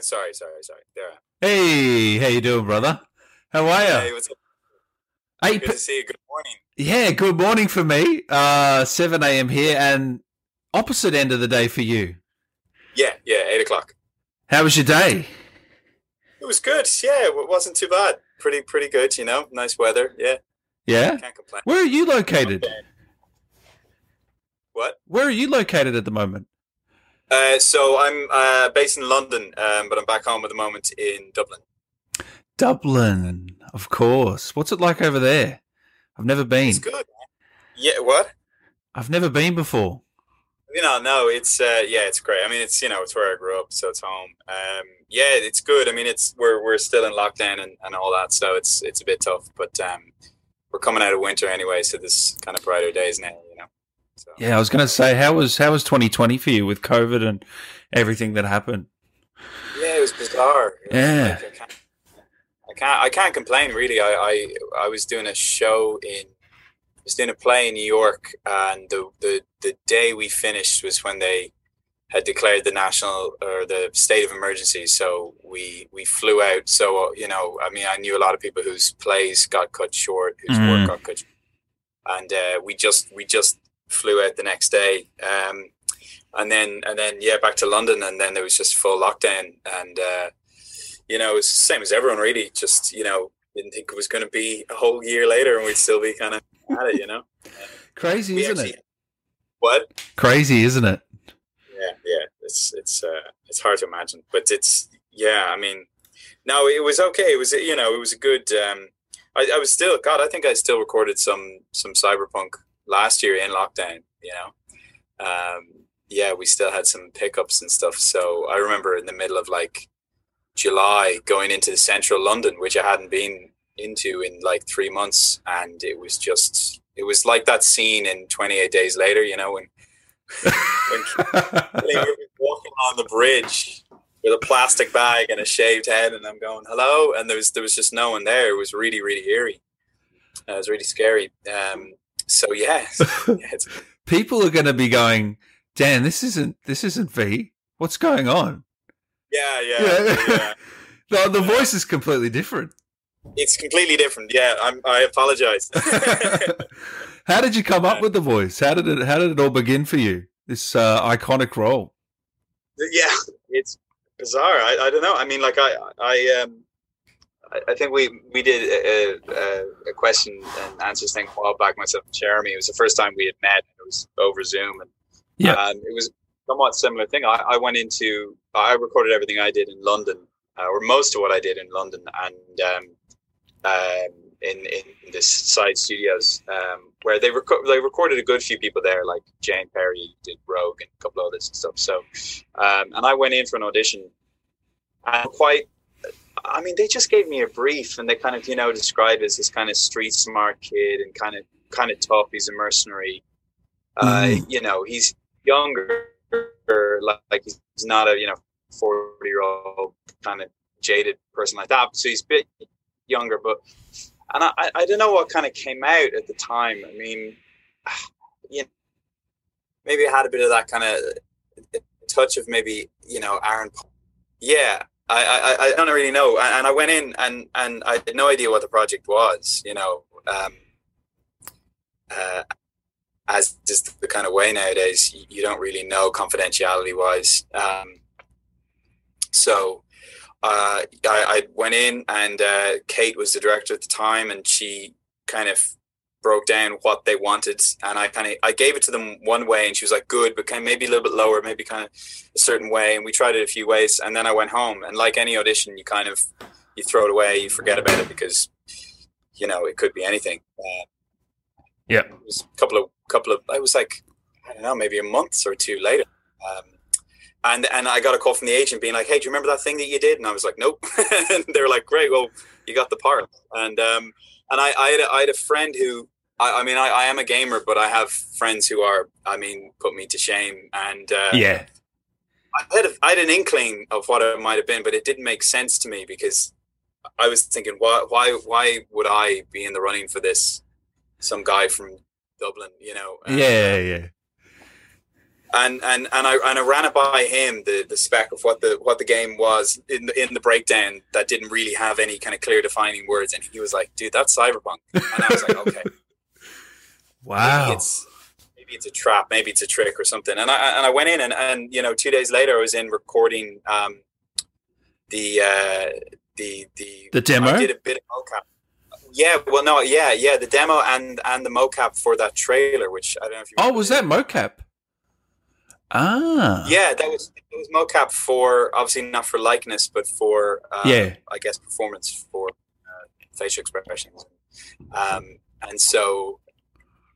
Sorry, sorry, sorry. There. Hey, how you doing, brother? How are you? Hey, what's up? Hey, Good p- to see you. Good morning. yeah, good morning for me. Uh, 7 a.m. here and opposite end of the day for you. Yeah, yeah, eight o'clock. How was your day? It was good. Yeah, it wasn't too bad. Pretty, pretty good. You know, nice weather. Yeah, Yeah? can't complain. Where are you located? What? Where are you located at the moment? Uh, so I'm uh, based in London, um, but I'm back home at the moment in Dublin. Dublin, of course. What's it like over there? I've never been. It's good. Yeah. What? I've never been before. You know, no, it's uh, yeah, it's great. I mean, it's you know, it's where I grew up, so it's home. Um, yeah, it's good. I mean, it's we're we're still in lockdown and, and all that, so it's it's a bit tough, but um, we're coming out of winter anyway, so there's kind of brighter days now. So. Yeah, I was going to say, how was how was 2020 for you with COVID and everything that happened? Yeah, it was bizarre. Yeah. Like, I, can't, I can't. I can't complain really. I, I I was doing a show in. I was doing a play in New York, and the the the day we finished was when they had declared the national or the state of emergency. So we we flew out. So uh, you know, I mean, I knew a lot of people whose plays got cut short, whose Mhm. work got cut, short. and uh, we just we just flew out the next day. Um, and then and then yeah, back to London, and then there was just full lockdown, and uh, you know, it was the same as everyone really. Just you know, didn't think it was going to be a whole year later, and we'd still be kind of at it, you know. Crazy, isn't actually- it? What? Crazy, isn't it? Yeah, yeah. It's it's uh, it's hard to imagine, but it's yeah. I mean, no, it was okay. It was you know, it was a good. Um, I, I was still God. I think I still recorded some some cyberpunk last year in lockdown. You know, um, yeah, we still had some pickups and stuff. So I remember in the middle of like July going into central London, which I hadn't been into in like three months, and it was just it was like that scene in Twenty Eight Days Later. You know when. when walking on the bridge with a plastic bag and a shaved head, and I'm going hello, and there was there was just no one there. It was really really eerie. Uh, it was really scary. Um, so yeah, yeah People are going to be going, Dan, this isn't this isn't V. What's going on? yeah, yeah, Yeah. yeah. The, the voice is completely different. It's completely different. Yeah, I'm, I apologize. how did you come up with the voice? How did it How did it all begin for you? This uh, iconic role. yeah, it's bizarre. I, I don't know. I mean, like I I um I, think we we did a, a, a question and answers thing a while back. Myself and Jeremy. It was the first time we had met. It was over Zoom, and Yeah. um, it was somewhat similar thing. I, I went into I recorded everything I did in London, uh, or most of what I did in London, and um, um, in in this side studios um, where they reco- they recorded a good few people there, like Jane Perry did Rogue and a couple of others and stuff. So, um, and I went in for an audition, and quite. I mean, they just gave me a brief, and they kind of, you know, described as this kind of street smart kid and kind of, kind of tough. He's a mercenary. Uh, Mhm. you know, he's younger, like, like he's not a, you know, forty-year-old kind of jaded person like that. So he's a bit younger, but and I, I- don't know what kind of came out at the time. I mean, you know, maybe I had a bit of that kind of touch of maybe you know Aaron. Yeah, I, I I don't really know, and, I went in and and I had no idea what the project was. You know, um, uh, as is the kind of way nowadays, you don't really know confidentiality wise. Um, so uh, I, I went in, and uh, Kate was the director at the time, and she kind of broke down what they wanted, and I kind of I gave it to them one way, and she was like, "Good, but kind of maybe a little bit lower, maybe kind of a certain way." And we tried it a few ways, and then I went home, and like any audition, you kind of you throw it away, you forget about it because you know it could be anything. Uh, Yeah. it was a couple of couple of I was like I don't know, maybe a month or two later. Um, and and I got a call from the agent being like, "Hey, do you remember that thing that you did?" And I was like, "Nope." and they were like, "Great, well, you got the part." And um, and I I had a, I had a friend who I, I mean I, I am a gamer, but I have friends who are I mean put me to shame. And uh, Yeah. I had a, I had an inkling of what it might have been, but it didn't make sense to me because I was thinking, why why why would I be in the running for this? Some guy from Dublin, you know. And, Yeah, yeah. and and and I and I ran it by him the the spec of what the what the game was in the, in the breakdown that didn't really have any kind of clear defining words, and he was like, "Dude, that's cyberpunk," and I was like, "Okay, wow." maybe it's maybe it's a trap, maybe it's a trick or something." And I and I went in, and and you know, two days later, I was in recording um, the uh, the the The demo? I did a bit of mocap. Yeah, well, no, yeah, yeah, the demo and and the mocap for that trailer, which I don't know if you. Oh, was that mocap? Ah. Yeah, that was it was mocap for obviously not for likeness, but for uh, Yeah. I guess performance for uh, facial expressions. Um, and so,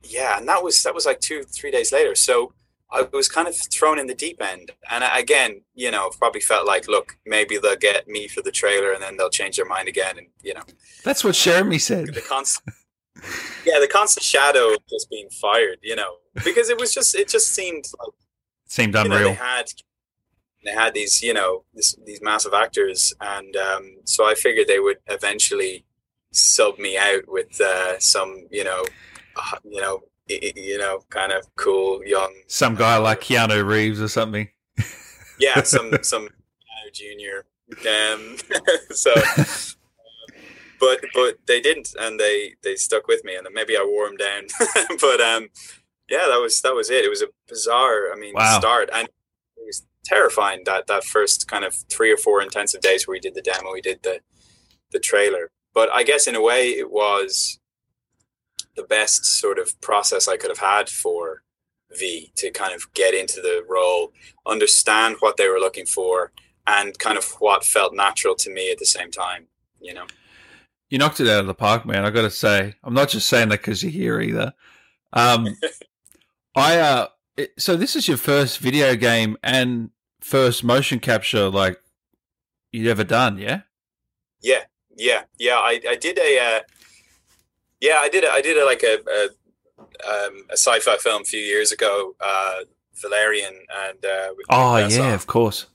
yeah, and that was that was like two three days later. So I was kind of thrown in the deep end, and I, again, you know, probably felt like, look, maybe they'll get me for the trailer, and then they'll change their mind again, and you know, That's what Jeremy said. the constant. Yeah, the constant shadow of just being fired, you know, because it was just, it just seemed like Seemed you know, unreal. they had they had these you know this, these massive actors and um, so i figured they would eventually sub me out with uh, some you know uh, you know you know kind of cool young Some guy like Keanu Reeves or something. yeah some some uh, junior um, so but but they didn't and they they stuck with me and maybe i wore them down. But um yeah that was that was it. It was a bizarre i mean Wow. start. And it was terrifying that that first kind of three or four intensive days where we did the demo we did the the trailer. But i guess in a way it was the best sort of process i could have had for v to kind of get into the role understand what they were looking for and kind of what felt natural to me at the same time you know You knocked it out of the park, man. I got to say, I'm not just saying that because you're here either. Um, I uh, it, so this is your first video game and first motion capture like you've ever done, yeah? Yeah, yeah, yeah. I, I did a uh, yeah, I did a, I did a, like a a, um, a sci-fi film a few years ago, uh, Valerian, and uh, with Oh yeah, of course.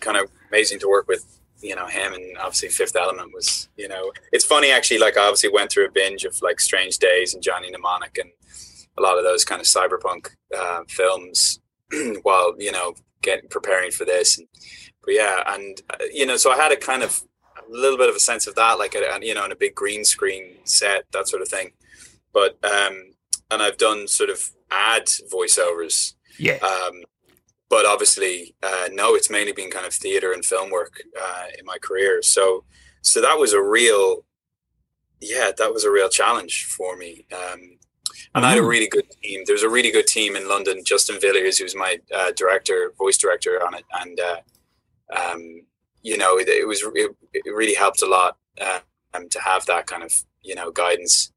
kind of amazing to work with. You know him, and obviously Fifth Element was. You know, it's funny actually. Like I obviously went through a binge of like Strange Days and Johnny Mnemonic and a lot of those kind of cyberpunk uh, films while you know getting preparing for this. And, but yeah, and uh, you know, so I had a kind of little bit of a sense of that, like a, you know, in a big green screen set, that sort of thing. But um, and I've done sort of ad voiceovers Yeah. um, but obviously, uh, no, it's mainly been kind of theater and film work uh, in my career. So, so that was a real, yeah, that was a real challenge for me. Um, and I had a Mhm. really good team. There's a really good team in London. Justin Villiers, who's my uh, director, voice director on it, and uh, um, you know, it, it was it, it really helped a lot uh, um, to have that kind of you know guidance,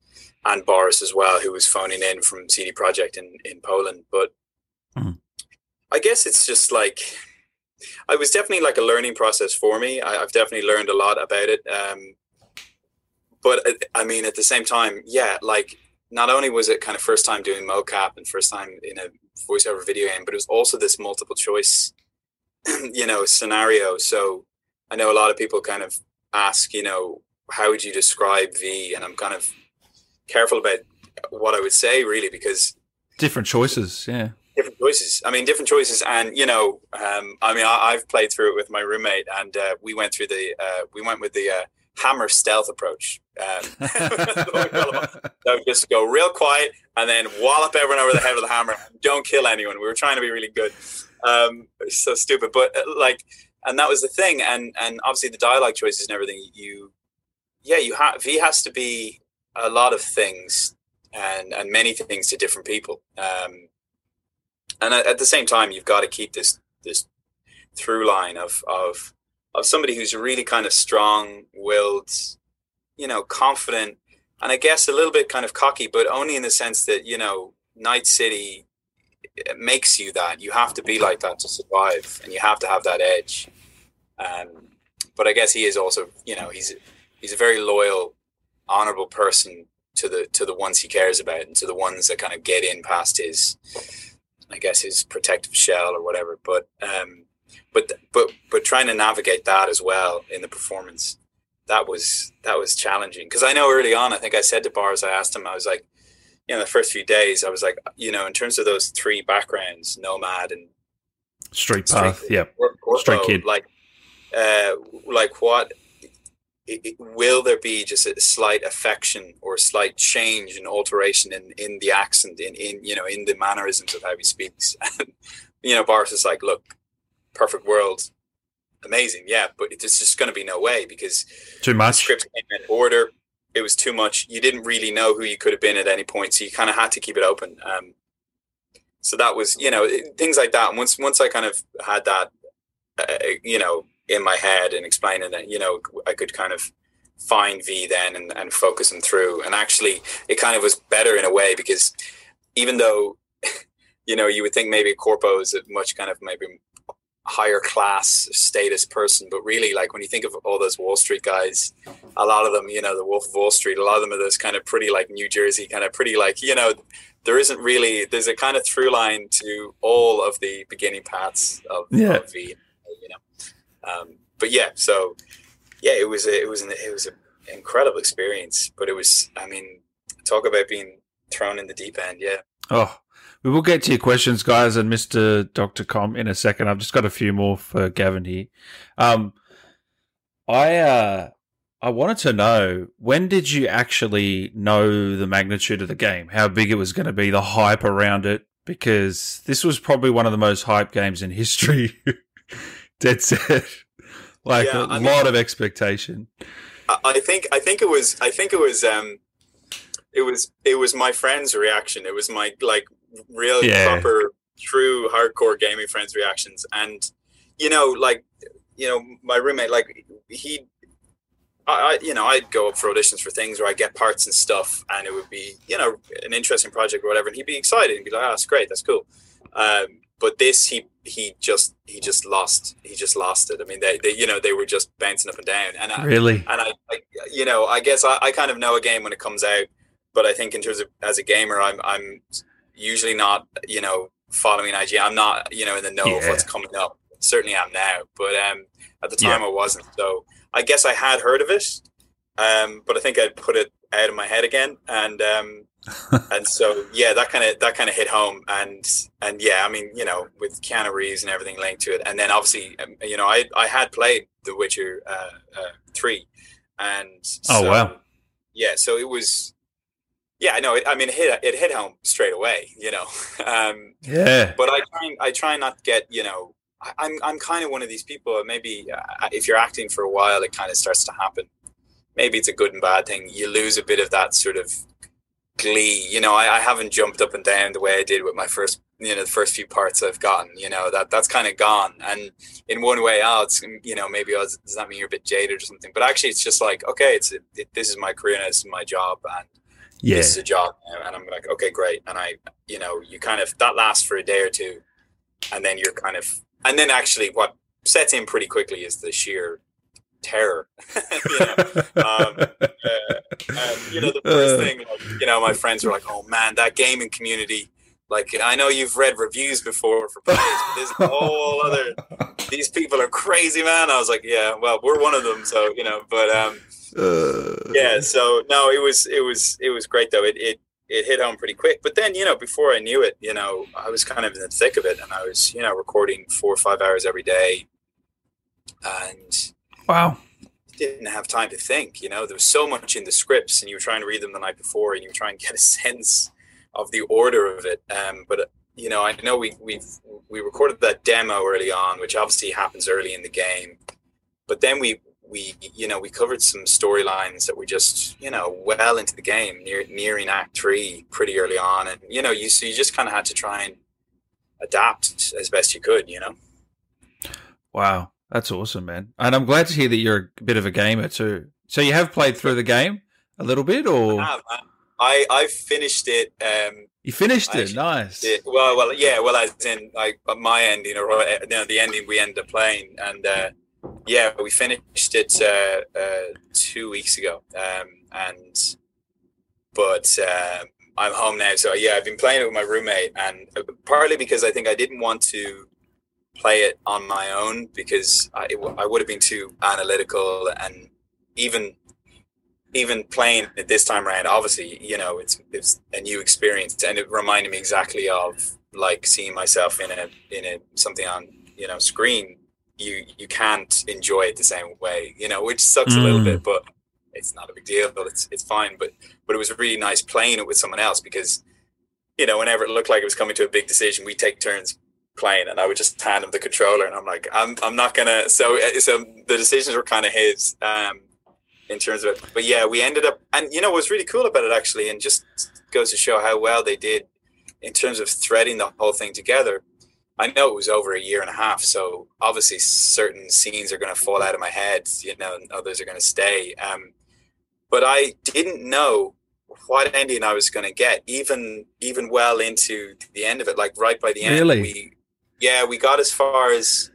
and Boris as well, who was phoning in from CD Projekt in in Poland. But Mhm. I guess it's just like it was definitely like a learning process for me. I, I've definitely learned a lot about it. Um, but uh, I mean, at the same time, yeah, like not only was it kind of first time doing mocap and first time in a voiceover video game, but it was also this multiple choice, you know, scenario. So I know a lot of people kind of ask, you know, how would you describe V? And I'm kind of careful about what I would say, really, because Different choices, yeah. different choices. I mean, different choices, and you know, um, I mean, I, I've played through it with my roommate, and uh, we went through the, uh, we went with the uh, hammer stealth approach. Um, so just go real quiet and then wallop everyone over the head with a hammer. Don't kill anyone. We were trying to be really good. Um, so stupid, but uh, like, and that was the thing. And and obviously the dialogue choices and everything. You, yeah, you have V has to be a lot of things and and many things to different people. Um, and at, at the same time, you've got to keep this this through line of of of somebody who's really kind of strong willed, you know, confident, and I guess a little bit kind of cocky, but only in the sense that you know, Night City it makes you that. You have to be like that to survive, and you have to have that edge. Um, but I guess he is also, you know, he's he's a very loyal, honorable person to the to the ones he cares about, and to the ones that kind of get in past his, I guess, his protective shell or whatever. But um, but but but trying to navigate that as well in the performance that was that was challenging because I know early on I think I said to Boris I asked him I was like know, the first few days, I was like, you know, in terms of those three backgrounds, Nomad and Street Path, yeah, Street Kid, like, uh, like what it, it, will there be just a slight affection or slight change and alteration in, in the accent in, in you know in the mannerisms of how he speaks? And you know boris is like look perfect world amazing yeah but it's just going to be no way because too much. the script came in order it was too much. You didn't really know who you could have been at any point so you kind of had to keep it open. Um, so that was you know things like that. And once once i kind of had that uh, you know in my head and explaining it, you know, I could kind of find V then and, and focus them through. And actually, it kind of was better in a way because even though, you know, you would think maybe Corpo is a much kind of maybe higher class status person, but really, like when you think of all those Wall Street guys, a lot of them, you know, the Wolf of Wall Street, a lot of them are those kind of pretty like New Jersey, kind of pretty like, you know, there isn't really, there's a kind of through line to all of the beginning paths of, yeah. of V um, but yeah, so yeah, it was a, it was an, it was an incredible experience. But it was, I mean, talk about being thrown in the deep end. Yeah. Oh, we will get to your questions, guys, and Mister Doctor Com in a second. I've just got a few more for Gavin here. Um, I uh, I wanted to know when did you actually know the magnitude of the game, how big it was going to be, the hype around it, because this was probably one of the most hype games in history. Dead set. like yeah, a I lot mean, of expectation. I think I think it was I think it was um it was it was my friend's reaction. It was my like real yeah. proper true hardcore gaming friends reactions and you know like you know my roommate like he I, you know, I'd go up for auditions for things where I get parts and stuff, and it would be, you know, an interesting project or whatever, and he'd be excited and be like, "Ah, oh, that's great, that's cool." Um, but this, he he just he just lost he just lost it. I mean, they, they you know they were just bouncing up and down. And I, really, and I, I, you know I guess I, I kind of know a game when it comes out, but I think in terms of as a gamer, I'm I'm usually not you know following IG. I'm not you know in the know yeah. of what's coming up. Certainly, I'm now, but um, at the time yeah. I wasn't. So I guess I had heard of it, um, but I think I'd put it out of my head again, and um, and so yeah, that kind of that kind of hit home, and and yeah, I mean, you know, with Keanu Reeves and everything linked to it, and then obviously, um, you know, I I had played The Witcher uh, uh, three, and oh, so, oh wow, yeah, so it was, yeah, I know, I mean, it hit it hit home straight away, you know, um, yeah, but I try I try not to get you know. I'm I'm kind of one of these people. Maybe uh, if you're acting for a while, it kind of starts to happen. Maybe it's a good and bad thing. You lose a bit of that sort of glee. You know, I, I haven't jumped up and down the way I did with my first, you know, the first few parts I've gotten. You know, that that's kind of gone. And in one way, oh, it's you know, maybe oh, does that mean you're a bit jaded or something? But actually, it's just like, okay, it's it, this is my career and this is my job, and yeah. this is a job, and I'm like, okay, great. And I, you know, you kind of that lasts for a day or two, and then you're kind of, and then actually, what sets in pretty quickly is the sheer terror. you know, um, uh, and, you know, the first uh. thing, like, you know, my friends were like, "Oh man, that gaming community." Like I know you've read reviews before for players, but there's a whole other. These people are crazy, man. I was like, yeah, well, we're one of them, so you know. But um, uh. yeah, so no, it was it was it was great though. It it it hit home pretty quick. But then, you know, before I knew it, you know, I was kind of in the thick of it, and I was, you know, recording four or five hours every day, and Wow. Didn't have time to think. You know, there was so much in the scripts, and you were trying to read them the night before, and you were trying to get a sense of the order of it. Um, but you know, I know we we we recorded that demo early on, which obviously happens early in the game. But then we we you know we covered some storylines that were just you know well into the game, near nearing Act Three pretty early on, and you know you so you just kind of had to try and adapt as best you could. You know. Wow. That's awesome, man. And I'm glad to hear that you're a bit of a gamer too. So you have played through the game a little bit, or I I, I finished it. Um, you finished it, nice. Well, well, yeah, well, as in like my ending, or you know, the ending we end up playing, and uh, yeah, we finished it uh, uh, two weeks ago, um, and but um, I'm home now, so yeah, I've been playing it with my roommate, and uh, partly because I think I didn't want to play it on my own because I, I would have been too analytical and even even playing it this time around, obviously, you know, it's it's a new experience, and it reminded me exactly of like seeing myself in a in a something on you know screen. You you can't enjoy it the same way, you know, which sucks mm. a little mm. bit, but it's not a big deal. But it's it's fine. But but it was really nice playing it with someone else because you know whenever it looked like it was coming to a big decision, we take turns playing, and I would just hand him the controller, and I'm like, I'm I'm not gonna. So so the decisions were kind of his. Um, in terms of it. But yeah, we ended up, and you know, what's really cool about it actually, and just goes to show how well they did in terms of threading the whole thing together. I know it was over a year and a half, so obviously certain scenes are going to fall out of my head, you know, and others are going to stay. Um, but I didn't know what ending I was going to get, even even well into the end of it, like right by the end. Really? We, yeah, we got as far as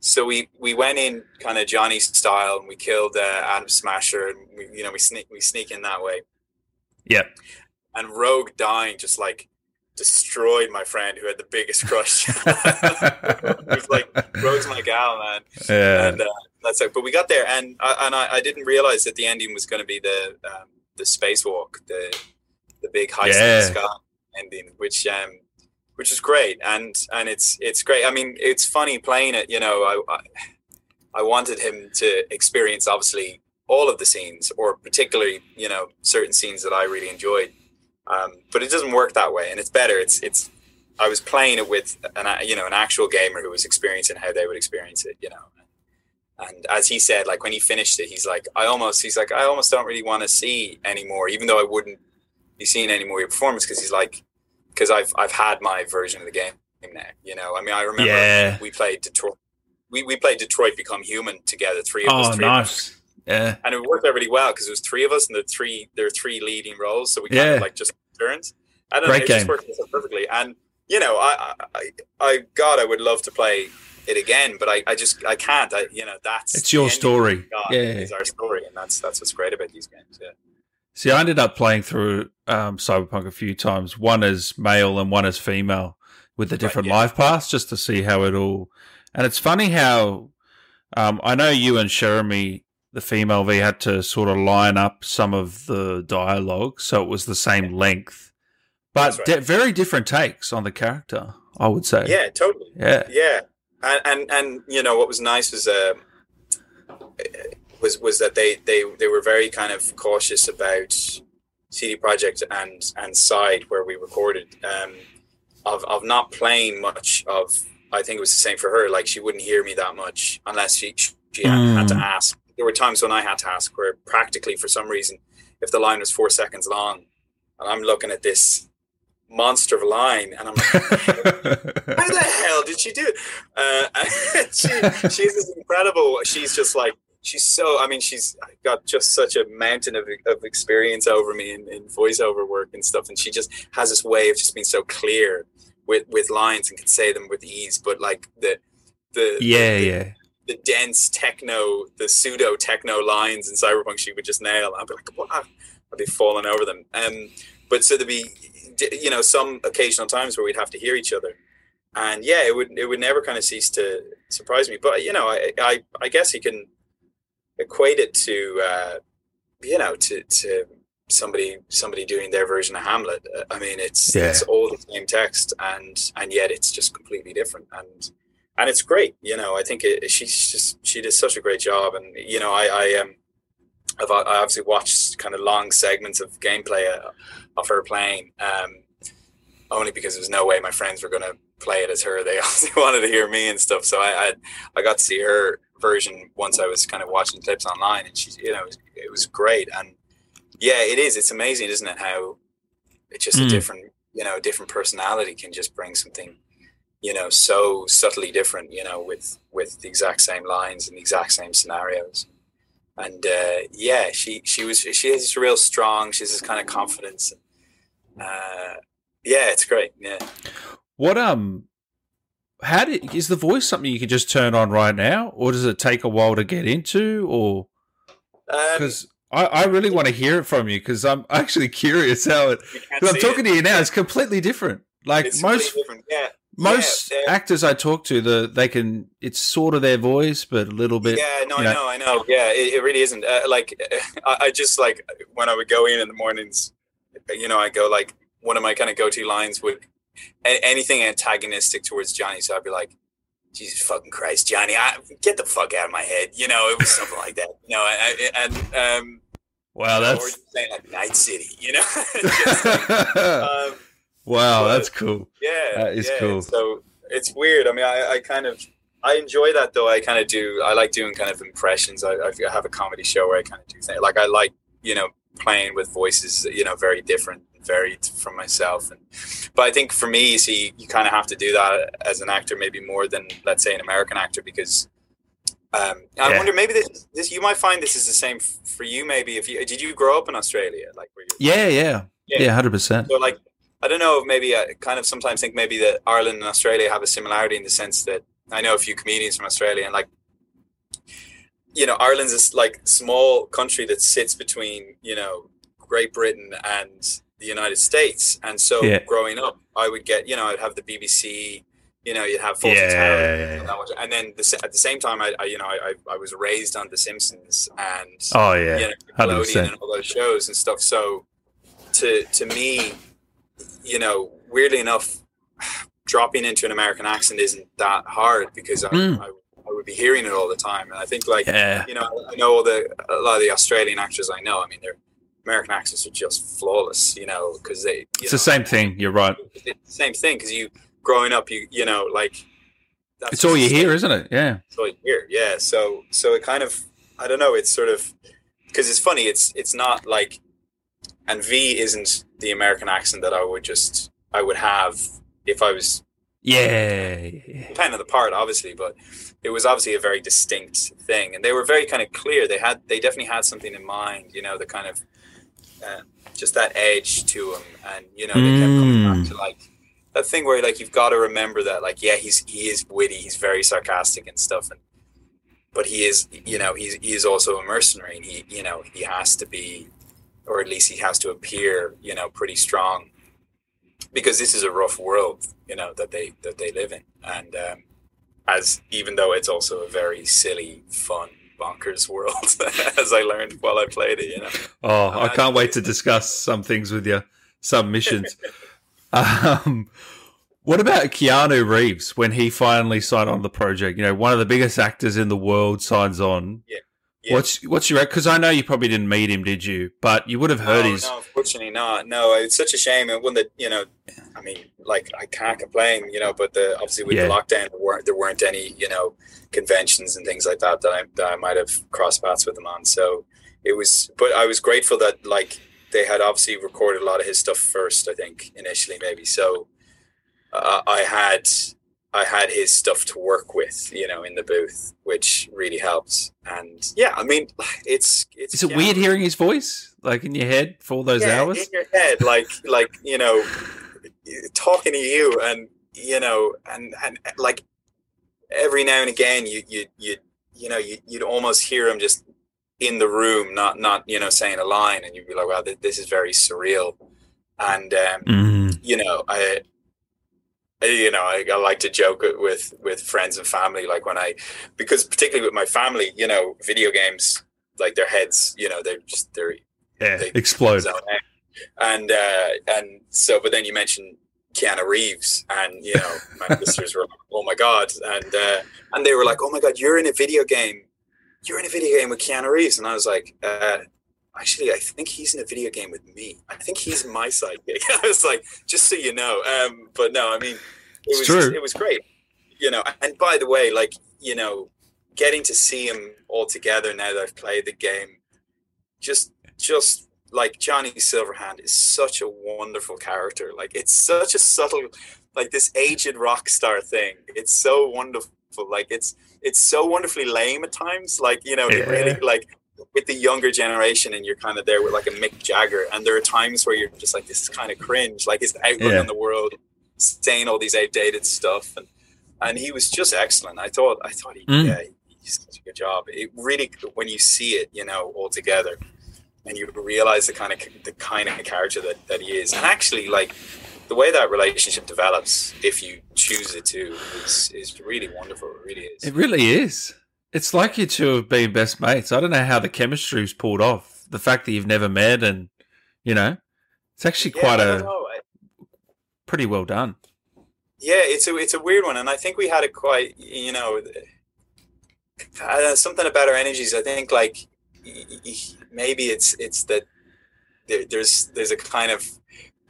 so we we went in kind of Johnny style, and we killed uh, Atom Smasher, and we, you know we sneak we sneak in that way. Yeah. And Rogue dying just like destroyed my friend who had the biggest crush. it was like Rogue's my gal, man. Yeah. And uh, that's it. But we got there, and I, and I, I didn't realize that the ending was going to be the um, the spacewalk, the the big heist yeah. in the sky ending, which um which is great and and it's it's great i mean it's funny playing it you know i i, I wanted him to experience obviously all of the scenes or particularly you know certain scenes that i really enjoyed um, but it doesn't work that way and it's better it's it's i was playing it with an you know an actual gamer who was experiencing how they would experience it you know and as he said like when he finished it he's like i almost he's like i almost don't really want to see anymore even though i wouldn't be seeing any more of your performance because he's like because I've I've had my version of the game now. You know, I mean, I remember yeah. we played Detroit. We, we played Detroit Become Human together, three of oh, us. Three nice. Of us. Yeah, and it worked out really well because it was three of us and the three there are three leading roles, so we kind yeah. of like just turns. I don't Great know, it game. just worked so perfectly. And you know, I, I, I, God, I would love to play it again, but I, I just, I can't. I, you know, that's it's your story. God, yeah, it's our story, and that's that's what's great about these games. Yeah. See, I ended up playing through um, Cyberpunk a few times, one as male and one as female, with the different right, yeah. life paths, just to see how it all. And it's funny how um, I know you and Jeremy, the female V, had to sort of line up some of the dialogue so it was the same length, but right. very different takes on the character. I would say. Yeah, totally. Yeah, yeah, and and, and you know what was nice was. Uh, was was that they they they were very kind of cautious about CD Projekt and and Side where we recorded um, of of not playing much of. I think it was the same for her. Like she wouldn't hear me that much unless she she mm. had to hmm. ask. There were times when I had to ask where practically for some reason, if the line was four seconds long, and I'm looking at this monster of a line, and I'm like, how the hell did she do it? Uh, she, she's incredible. She's just like she's so i mean she's got just such a mountain of, of experience over me in, in voiceover work and stuff and she just has this way of just being so clear with with lines and can say them with ease but like the the yeah the, yeah the dense techno the pseudo techno lines in cyberpunk she would just nail. I'd be like what i'd be falling over them. Um but so there'd be you know some occasional times where we'd have to hear each other. And yeah it would it would never kind of cease to surprise me. But you know i i, I guess you can equate it to uh, you know to to somebody somebody doing their version of Hamlet. I mean, it's yeah. it's all the same text, and and yet it's just completely different, and and it's great. You know, I think it, she's just she did such a great job, and you know, I I um. I've I obviously watched kind of long segments of gameplay uh, of her playing, um, only because there's no way my friends were going to play it as her. They also wanted to hear me and stuff. So I, I, I got to see her version once I was kind of watching clips online, and she's you know it was, it was great. And yeah, it is. It's amazing, isn't it? How it's just mm. a different you know different personality can just bring something you know so subtly different you know with with the exact same lines and the exact same scenarios and uh, yeah she she was she is real strong she's this kind of confidence uh, yeah it's great yeah what um how did is the voice something you can just turn on right now, or does it take a while to get into, or because um, I, I really want to hear it from you because I'm actually curious how it. Because I'm talking it. to you now, it's completely different. Like it's most, different. yeah. Most Yeah, actors I talk to, the they can it's sort of their voice, but a little bit. Yeah, no, you I know. know, I know. Yeah, it, it really isn't. Uh, like, I, I just like when I would go in in the mornings, you know, I go like one of my kind of go-to lines would a- anything antagonistic towards Johnny. So I'd be like, Jesus fucking Christ, Johnny, I, get the fuck out of my head. You know, it was something like that. You know, I, I- and um, Wow, or that's saying like Night City. You know, Just like, um, wow, but- that's cool. yeah, That is yeah. cool. So it's weird. I mean, I, I kind of I enjoy that though. I kind of do. I like doing kind of impressions. I, I have a comedy show where I kind of do things like I like you know playing with voices you know very different, varied from myself. And but I think for me, you see, you kind of have to do that as an actor, maybe more than let's say an American actor because. Um, I Yeah. wonder maybe this, this you might find this is the same f- for you. Maybe if you did you grow up in Australia, like where you Yeah, yeah, Yeah. yeah, hundred percent. so like I don't know, maybe I kind of sometimes think maybe that Ireland and Australia have a similarity in the sense that I know a few comedians from Australia and like you know, Ireland's this like small country that sits between, you know, Great Britain and the United States. And so Yeah. growing up, I would get, you know, I'd have the BBC, you know, you'd have Yeah, yeah, yeah, and that was- and then the, at the same time, I, I you know, I, I I was raised on The Simpsons and Oh yeah, you know, Nickelodeon and all those shows and stuff. So to to me, you know, weirdly enough, dropping into an American accent isn't that hard because I, Mm. I, I would be hearing it all the time. And I think like Yeah, you know, I know all the a lot of the Australian actors I know. I mean, their American accents are just flawless. You know, because they it's know, the same thing. You're right. It's the same thing because you growing up, you you know, like that's It's all you hear, isn't it? Yeah, it's all you hear. Yeah. So so it kind of I don't know. It's sort of because it's funny. It's it's not like and V isn't the American accent that I would just I would have if I was yeah, depending on the part, obviously, but it was obviously a very distinct thing, and they were very kind of clear. They had they definitely had something in mind. You know, the kind of uh, just that edge to them, and you know they kept coming Mm. back to like that thing where like you've got to remember that like yeah he's he is witty, he's very sarcastic and stuff, and but he is you know he's he is also a mercenary, and he you know he has to be, or at least he has to appear you know pretty strong because this is a rough world you know that they that they live in and um, as even though it's also a very silly fun bonkers world as i learned while i played it you know Oh, I can't wait to discuss some things with you. Some missions. um, what about Keanu Reeves when he finally signed on the project? You know, one of the biggest actors in the world signs on. Yeah. What's what's your because I know you probably didn't meet him, did you? But you would have heard no, his. no unfortunately not no it's such a shame and one that you know i mean like i can't complain you know but the obviously with Yeah. the lockdown there weren't there weren't any you know conventions and things like that that i, that I might have crossed paths with him on so it was but i was grateful that like they had obviously recorded a lot of his stuff first i think initially maybe so uh, i had i had his stuff to work with you know in the booth which really helps and yeah i mean it's it's Is it yeah, weird hearing his voice like in your head for all those yeah, hours? in your head, like like you know, talking to you, and you know, and and like every now and again, you you you you know, you you'd almost hear him just in the room, not not you know saying a line, and you'd be like, wow, this is very surreal, and um, Mm. you know, I. You know, I, I like to joke with with friends and family, like when I, because particularly with my family, you know, video games, like their heads, you know, they're just they're Yeah, they- explode. And uh, and so, but then you mentioned Keanu Reeves, and you know, my sisters were like, "Oh my god!" And uh, and they were like, "Oh my god, you're in a video game. You're in a video game with Keanu Reeves." And I was like, uh, "Actually, I think he's in a video game with me. I think he's my sidekick." I was like, "Just so you know." Um, but no, I mean, it was true. it was great. You know, and by the way, like you know, getting to see him all together now that I've played the game, just just like Johnny Silverhand is such a wonderful character. Like it's such a subtle, like this aged rock star thing. It's so wonderful. Like it's it's so wonderfully lame at times. Like you know, it really like with the younger generation, and you're kind of there with like a Mick Jagger, and there are times where you're just like, this is kind of cringe. Like his outlook Yeah. on the world, saying all these outdated stuff, and and he was just excellent. I thought I thought he Mm. yeah he did such a good job. It really when you see it, you know, all together and you realize the kind of the kind of character that, that he is and actually like the way that relationship develops, if you choose it to, is is really wonderful. It really is. It really is. It's like you two have been best mates. I don't know how the chemistry's pulled off. The fact that you've never met, and you know, it's actually quite a pretty well done. Yeah, it's a it's a weird one, and I think we had it quite. You know, uh, something about our energies. I think like maybe it's it's that there, there's there's a kind of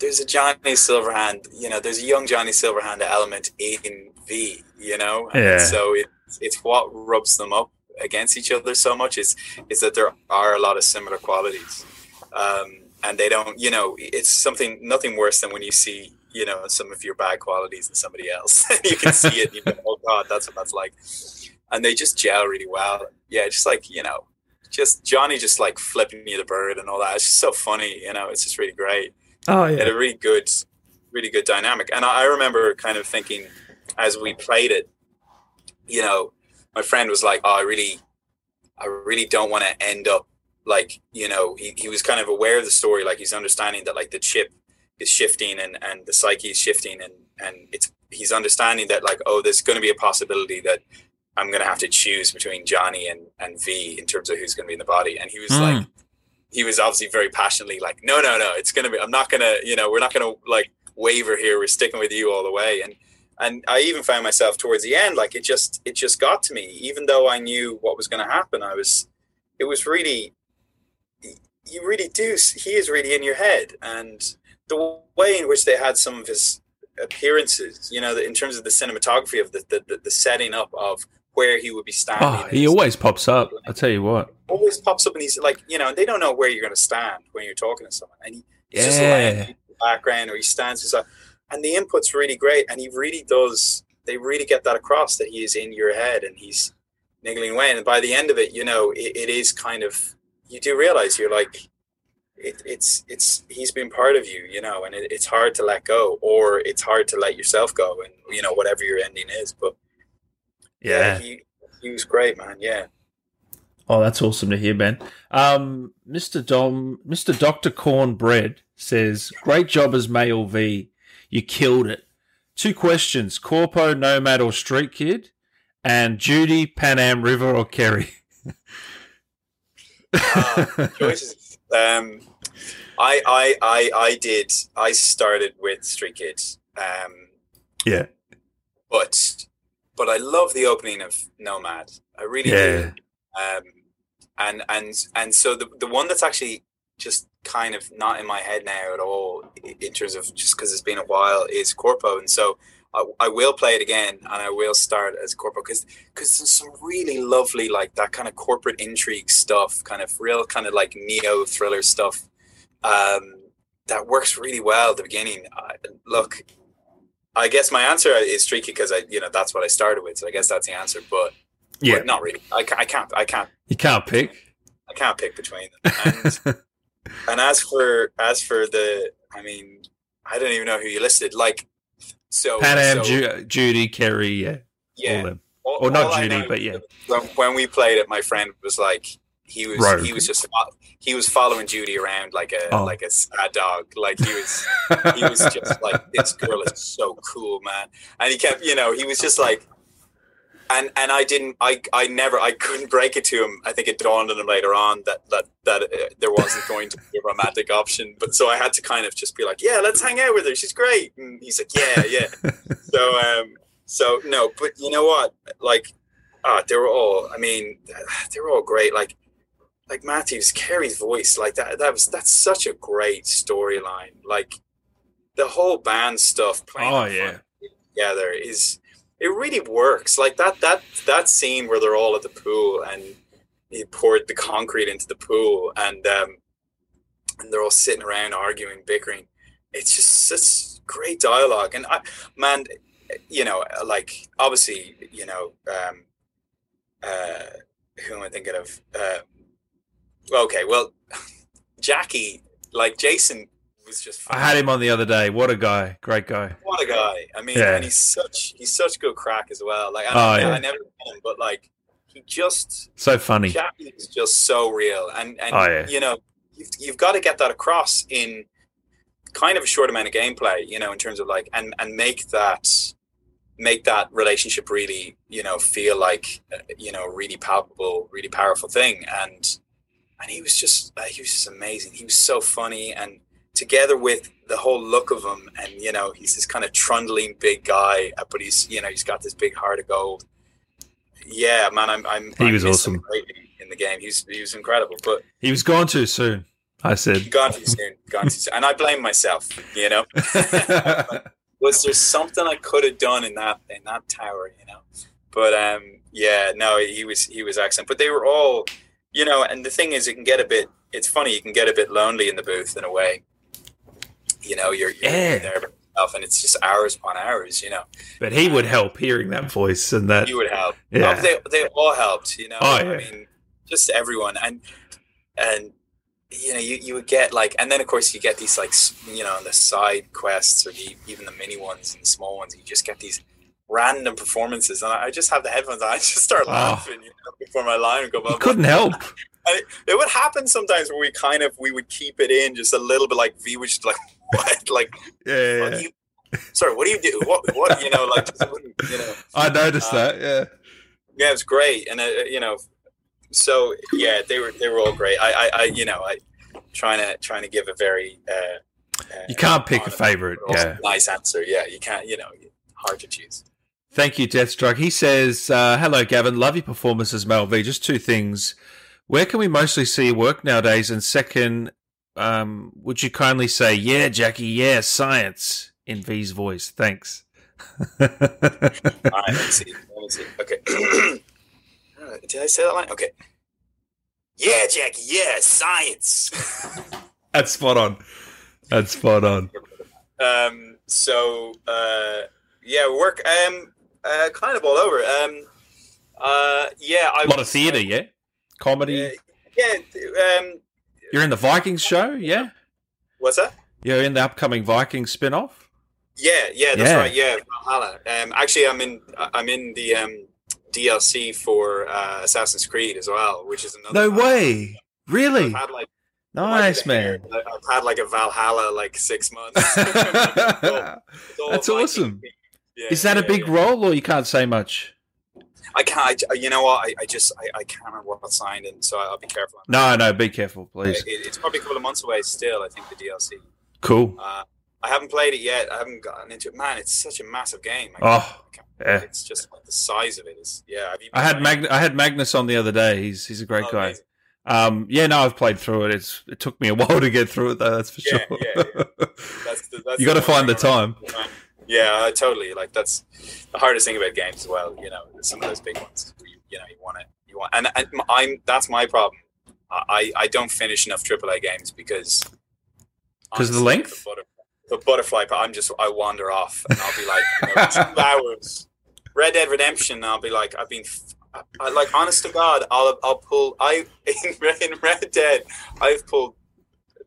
there's a Johnny Silverhand, you know, there's a young Johnny Silverhand element in V, you know, yeah. And so it, it's what rubs them up against each other so much is is that there are a lot of similar qualities, um, and they don't, you know, it's something nothing worse than when you see you know some of your bad qualities in somebody else. you can see it. You go, oh God, that's what that's like, and they just gel really well. Yeah, just like you know, just Johnny just like flipping you the bird and all that. It's just so funny, you know. It's just really great. Oh yeah, had a really good, really good dynamic. And I remember kind of thinking as we played it, you know, my friend was like, "Oh, I really, I really don't want to end up like, you know." He he was kind of aware of the story, like he's understanding that like the chip is shifting and and the psyche is shifting, and and it's he's understanding that like, oh, there's going to be a possibility that I'm going to have to choose between Johnny and, and V in terms of who's going to be in the body. And he was mm. like, he was obviously very passionately like, no, no, no, it's going to be, I'm not going to, you know, we're not going to like waver here. We're sticking with you all the way. And, and I even found myself towards the end, like it just, it just got to me, even though I knew what was going to happen. I was, it was really, you really do, he is really in your head. And the way in which they had some of his appearances, you know, in terms of the cinematography of the, the, the setting up of where he would be standing. Oh, he always pops up. I tell you what, always pops up, and he's like, you know, they don't know where you're going to stand when you're talking to someone, and he, he's yeah. just lying in the background, or he stands beside, and the input's really great, and he really does. They really get that across that he is in your head, and he's niggling away, and by the end of it, you know, it, it is kind of you do realize you're like. It, it's it's he's been part of you, you know, and it, it's hard to let go, or it's hard to let yourself go, and you know whatever your ending is. But yeah, he, he was great, man. Yeah. Oh, that's awesome to hear, Ben. Um, Mr. Dom, Mr. Doctor Cornbread says, "Great job as male V. You killed it." Two questions: Corpo, Nomad, or Street Kid, and Judy, Panam, River, or Kerry. uh, choices. Um, I, I, I, I did. I started with Street Kid. Um, yeah, but but I love the opening of Nomad. I really yeah. do. Um, and and and so the the one that's actually just kind of not in my head now at all in terms of just because it's been a while is Corpo, and so I, I will play it again and I will start as Corpo because because there's some really lovely like that kind of corporate intrigue stuff, kind of real kind of like neo thriller stuff. Um, that works really well at the beginning. Uh, look, I guess my answer is tricky because I, you know, that's what I started with. So I guess that's the answer. But yeah, but not really. I, I can't. I can't. You can't pick. I can't pick between them. And, and as for as for the, I mean, I don't even know who you listed. Like, so Panam, so, Ju- Judy, Kerry, yeah, yeah, all. All, or not Judy, but yeah. When we played it, my friend was like, he was Rogue. he was just he was following Judy around like a oh. like a sad dog. Like he was he was just like this girl is so cool, man. And he kept you know he was just like. And, and I didn't I, I never I couldn't break it to him. I think it dawned on him later on that that that uh, there wasn't going to be a romantic option. But so I had to kind of just be like, yeah, let's hang out with her. She's great. And he's like, yeah, yeah. so um so no, but you know what? Like, ah, they were all. I mean, they were all great. Like like Matthews, Kerry's voice, like that, that was that's such a great storyline. Like the whole band stuff playing oh, yeah. together is it really works. Like that that that scene where they're all at the pool and he poured the concrete into the pool and um and they're all sitting around arguing, bickering. It's just such great dialogue. And I man, you know, like obviously, you know, um uh who am I thinking of? Uh, Okay, well, Jackie, like Jason, was just. I had him on the other day. What a guy! Great guy. What a guy! I mean, yeah. and he's such he's such good crack as well. Like, I, oh, yeah. I never met him, but like, he just so funny. Jackie is just so real, and and oh, yeah. you know, you've, you've got to get that across in kind of a short amount of gameplay, you know, in terms of like and and make that make that relationship really, you know, feel like uh, you know, really palpable, really powerful thing. And and he was just uh, he was just amazing. He was so funny and together with the whole look of him and you know he's this kind of trundling big guy uh, but he's you know he's got this big heart of gold. Yeah man i'm, I'm he I'm was awesome. in the game. He was, he was incredible but he was gone too soon i said. Gone too soon gone too soon. And i blame myself you know? Was there something i could have done in that in that tower you know? But um yeah no he was he was excellent. But they were all you know and the thing is it can get a bit it's funny you can get a bit lonely in the booth in a way you know you're, you're Yeah. there by yourself and it's just hours upon hours you know but he would help hearing that voice and that you would help Yeah. Oh, they, they all helped you know Oh, yeah. i mean just everyone and and you know you, you would get like and then of course you get these like you know the side quests or the, even the mini ones and the small ones you just get these random performances and i I just have the headphones on i just start Oh. laughing you know, before my line would go up. couldn't help it would happen sometimes where we kind of we would keep it in just a little bit like v would just like what like yeah, yeah. do you, sorry what do you do what what you know like you know i noticed Uh, that yeah yeah, it was great, and uh, you know, so yeah, they were they were all great. I, I, I you know, I trying to trying to give a very uh, uh, you can't pick a favorite yeah nice answer. Yeah, you can't. You know, hard to choose. Thank you, Deathstroke. He says, uh, "Hello, Gavin. Love your performances, Male V. Just two things: where can we mostly see your work nowadays? And second, um, would you kindly say, "Yeah, Jackie, yeah, science" in V's voice? Thanks." All right, let's see. Let me see. Okay, Uh, did I say that line? Okay. Yeah, Jackie. Yeah, science. That's spot on. That's spot on. um. So, uh, yeah, work. Um. Uh, kind of all over. Um. Uh. Yeah. I A lot of theatre, yeah, comedy. Uh, yeah. Um. You're in the Vikings show, yeah. What's that? You're in the upcoming Vikings spin-off. Yeah, yeah, that's Yeah. right. Yeah, Valhalla. Um, actually, I'm in. I'm in the um, DLC for uh, Assassin's Creed as well, which is another. No way, really? Had like Nice, like, man. I've had like a Valhalla like six months. All- That's awesome. Yeah, Is that a big yeah. role, or you can't say much? I can't. I, you know what? I, I just I, I can't remember what I signed and so I'll be careful. No, no. Be careful, please. It, it's probably a couple of months away still. I think the DLC. Cool. Uh, I haven't played it yet. I haven't gotten into it. Man, it's such a massive game. Oh, yeah. It's just like the size of it is. Yeah, I had Mag- I had Magnus on the other day. He's he's a great Oh, guy. amazing. Um, yeah, no, I've played through it. It's it took me a while to get through it, though. That's for Yeah, sure. yeah, That's the, that's you got to find the thing time. Yeah, uh, totally. Like that's the hardest thing about games as well. You know, some of those big ones. You, you know, you want it. You want, and, and I'm that's my problem. I I don't finish enough AAA games because because the length? The, butter, the butterfly, but I'm just I wander off and I'll be like you know, two hours. Red Dead Redemption. and I'll be like I've been. I- like honest to God, I'll I'll pull. I in, in Red Dead, I've pulled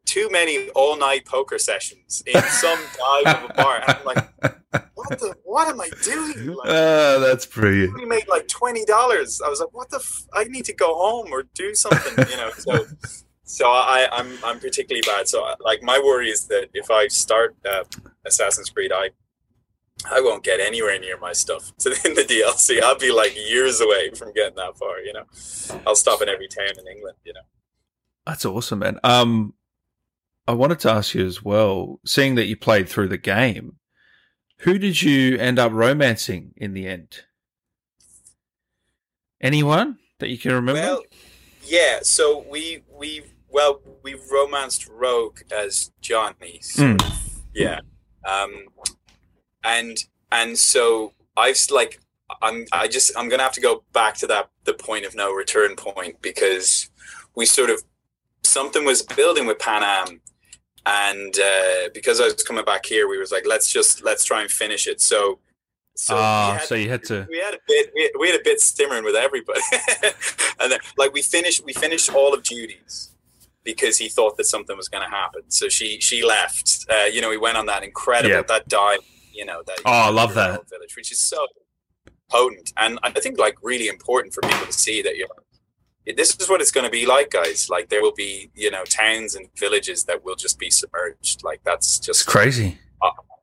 too many all night poker sessions in some dive of a bar. And I'm like, what the? What am I doing? Like, Ah, that's pretty. we made like twenty dollars. I was like, what the? F- I need to go home or do something, you know. So, so I, I'm I'm particularly bad. So like my worry is that if I start uh, Assassin's Creed, I I won't get anywhere near my stuff. So in the DLC, I'll be like years away from getting that far. You know, I'll stop in every town in England. You know. That's awesome, man. Um, I wanted to ask you as well, seeing that you played through the game, who did you end up romancing in the end? Anyone that you can remember? Well, yeah. So we we well we romanced Rogue as Johnny. sort Mm. Yeah. Um, and and so I've like I'm I just I'm gonna have to go back to that the point of no return point because we sort of something was building with Panam. And uh, because I was coming back here, we was like, let's just let's try and finish it. So, so Ah, had- so you had to. we had a bit we, we had a bit simmering with everybody and then like we finished we finished all of judy's because he thought that something was going to happen so she she left uh, you know we went on that incredible Yeah. that dive you know that Oh, I love that. village which is so potent and i think like really important for people to see that you're this is what it's going to be like, guys. Like there will be, you know, towns and villages that will just be submerged. Like that's just it's crazy.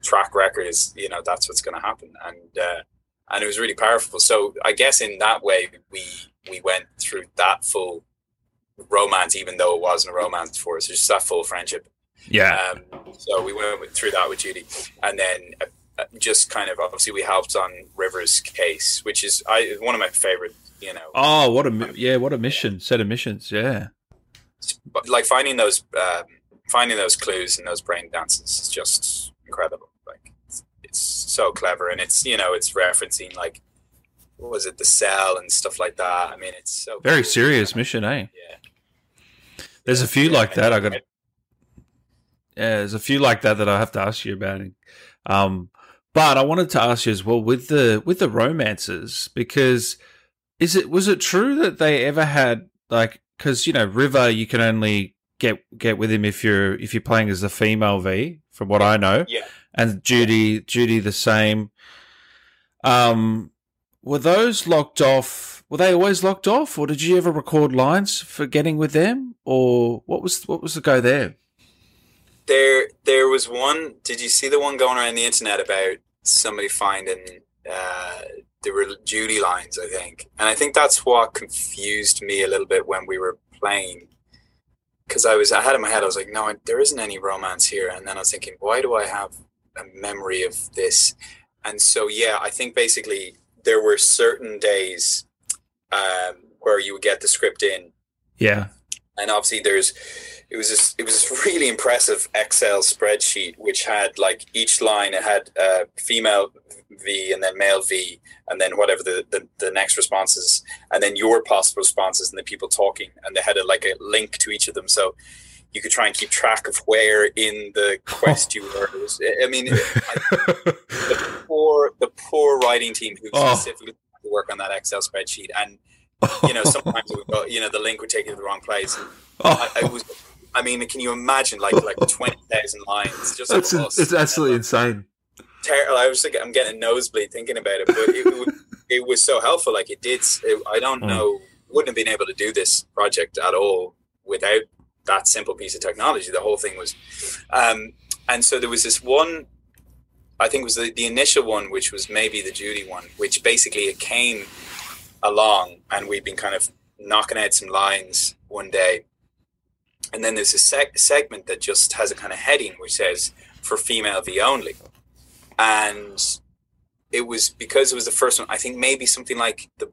track record is, you know, that's what's going to happen, and uh, and it was really powerful. So I guess in that way, we we went through that full romance, even though it wasn't a romance for us. It's just that full friendship. Yeah. Um, so we went with, through that with Judy, and then uh, just kind of obviously we helped on River's case, which is I one of my favorite. You know. Oh, what a yeah, what a mission set of missions. Yeah. But like finding those um, finding those clues and those brain dances is just incredible. Like it's, it's so clever, and it's you know it's referencing like what was it the cell and stuff like that. I mean, it's so very cool. serious mission, eh? Yeah. There's a few Yeah, like that. I got. Yeah, there's a few like that that I have to ask you about. Um, but I wanted to ask you as well with the with the romances because is it was it true that they ever had like because you know River you can only get get with him if you're if you're playing as the female V from what I know Yeah. and Judy Judy the same. Um, were those locked off? Were they always locked off, or did you ever record lines for getting with them, or what was what was the go there? There, there was one. Did you see the one going around the internet about somebody finding uh, were Judy lines? I think, and I think that's what confused me a little bit when we were playing, because I was I had in my head I was like, no, there isn't any romance here, and then I was thinking, why do I have a memory of this? And so yeah, I think basically there were certain days um, where you would get the script in Yeah, and obviously there's it was this it was this really impressive excel spreadsheet which had like each line it had uh, female v and then male v and then whatever the, the the next responses and then your possible responses and the people talking and they had a, like a link to each of them so you could try and keep track of where in the quest you were was, i mean the poor the poor writing team who Oh. specifically to work on that excel spreadsheet and you know sometimes it would go, you know the link would take you to the wrong place and I, I was. I mean, can you imagine like like twenty thousand lines just that's of us? it's absolutely insane. terrible. I was like, I'm getting a nosebleed thinking about it, but it, was- it was so helpful. Like it did. It, I don't Mm. know. Wouldn't have been able to do this project at all without that simple piece of technology. The whole thing was, um, and so there was this one. I think it was the, the initial one, which was maybe the Judy one, which basically it came along, and we'd been kind of knocking out some lines one day, and then there's a seg- segment that just has a kind of heading which says for female V only, and it was because it was the first one. I think maybe something like the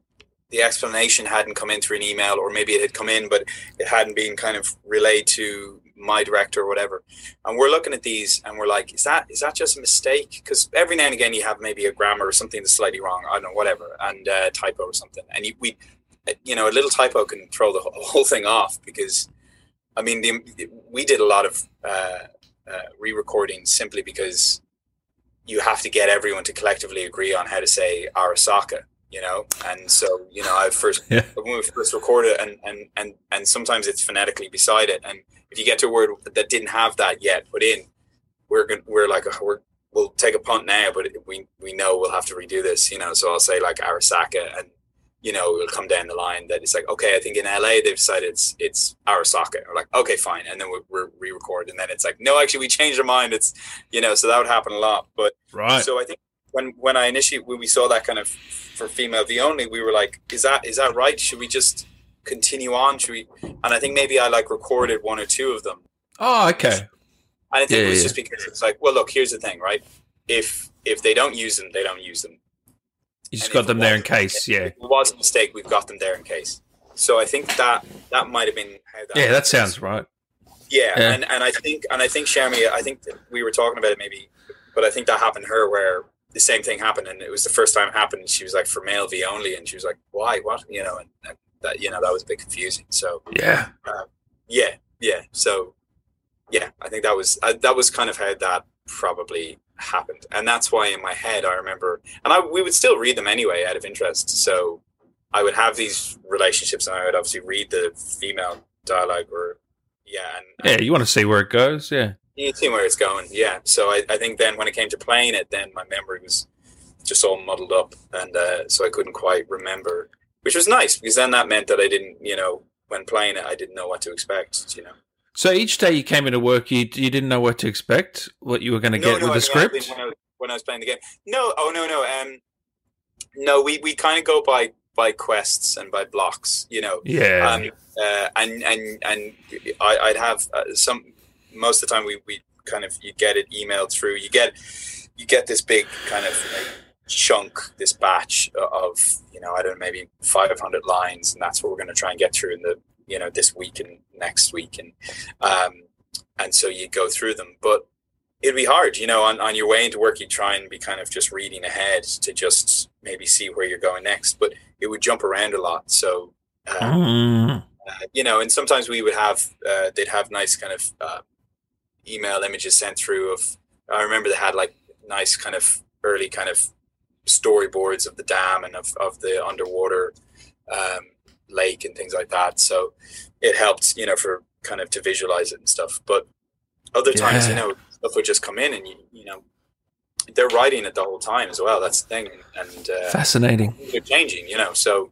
the explanation hadn't come in through an email, or maybe it had come in, but it hadn't been kind of relayed to my director or whatever. And we're looking at these, and we're like, "Is that is that just a mistake?" Because every now and again, you have maybe a grammar or something that's slightly wrong. I don't know, whatever, and uh, typo or something, and you, we, you know, a little typo can throw the whole- thing off because, I mean, the, we did a lot of uh, uh, re-recording simply because you have to get everyone to collectively agree on how to say Arasaka, you know? And so, you know, I first, Yeah. when we first recorded it and, and, and, and sometimes it's phonetically beside it. And if you get to a word that didn't have that yet put in, we're going we're like, oh, we're, we'll take a punt now, but we, we know we'll have to redo this, you know? So I'll say like Arasaka and, you know, it'll come down the line that it's like, okay, I think in LA they've decided it's it's Arasaka. We're like, okay, fine, and then we we re-record, and then it's like, no, actually, we changed our mind. It's you know, so that would happen a lot. But Right. so I think when when I initially when we saw that kind of for female the only, we were like, is that is that right? Should we just continue on? Should we? And I think maybe I like recorded one or two of them, oh, okay. and I think Yeah, it was yeah. just because it's like, well, look, here's the thing, right? If if they don't use them, they don't use them. You just And got them there in case. Yeah. If it was a mistake, we've got them there in case. So I think that that might have been how that. Yeah, that sounds right. Yeah, Yeah. and and I think and I think Cherami, I think that we were talking about it maybe, but I think that happened to her where the same thing happened, and it was the first time it happened. And she was like, for male V only, and she was like, why, what, you know, and, and that you know that was a bit confusing. So Yeah. yeah, yeah. So yeah, I think that was uh, that was kind of how that probably happened, and that's why in my head I remember, and I we would still read them anyway out of interest. So I would have these relationships, and I would obviously read the female dialogue, or yeah, and, Yeah. You want to see where it goes? Yeah. you see where it's going. Yeah. So I, I think then when it came to playing it, then my memory was just all muddled up, and uh, so I couldn't quite remember which was nice because then that meant that I didn't, you know, when playing it, I didn't know what to expect. You know. So each day you came into work, you you didn't know what to expect, what you were going to No, get no, with I the script. When I, was, when I was playing the game, no, oh no, no, um, no, we, we kind of go by by quests and by blocks, you know. yeah, Um, uh, and and and I, I'd have uh, some. Most of the time, we, we kind of you get it emailed through. You get you get this big kind of like, chunk, this batch of you know I don't know maybe five hundred lines, and that's what we're going to try and get through in the you know this week and next week, and um, and so you go through them, but it'd be hard, you know, on, on your way into work, you try and be kind of just reading ahead to just maybe see where you're going next, but it would jump around a lot. So, um, Mm. uh, you know, and sometimes we would have, uh, they'd have nice kind of uh, email images sent through of, I remember they had like nice kind of early kind of storyboards of the dam and of, of the underwater um, lake and things like that. So it helped, you know, for kind of to visualize it and stuff. But other times, you know, stuff would just come in and, you, you know, they're writing it the whole time as well. That's the thing. And, uh, Fascinating. they're changing, you know. So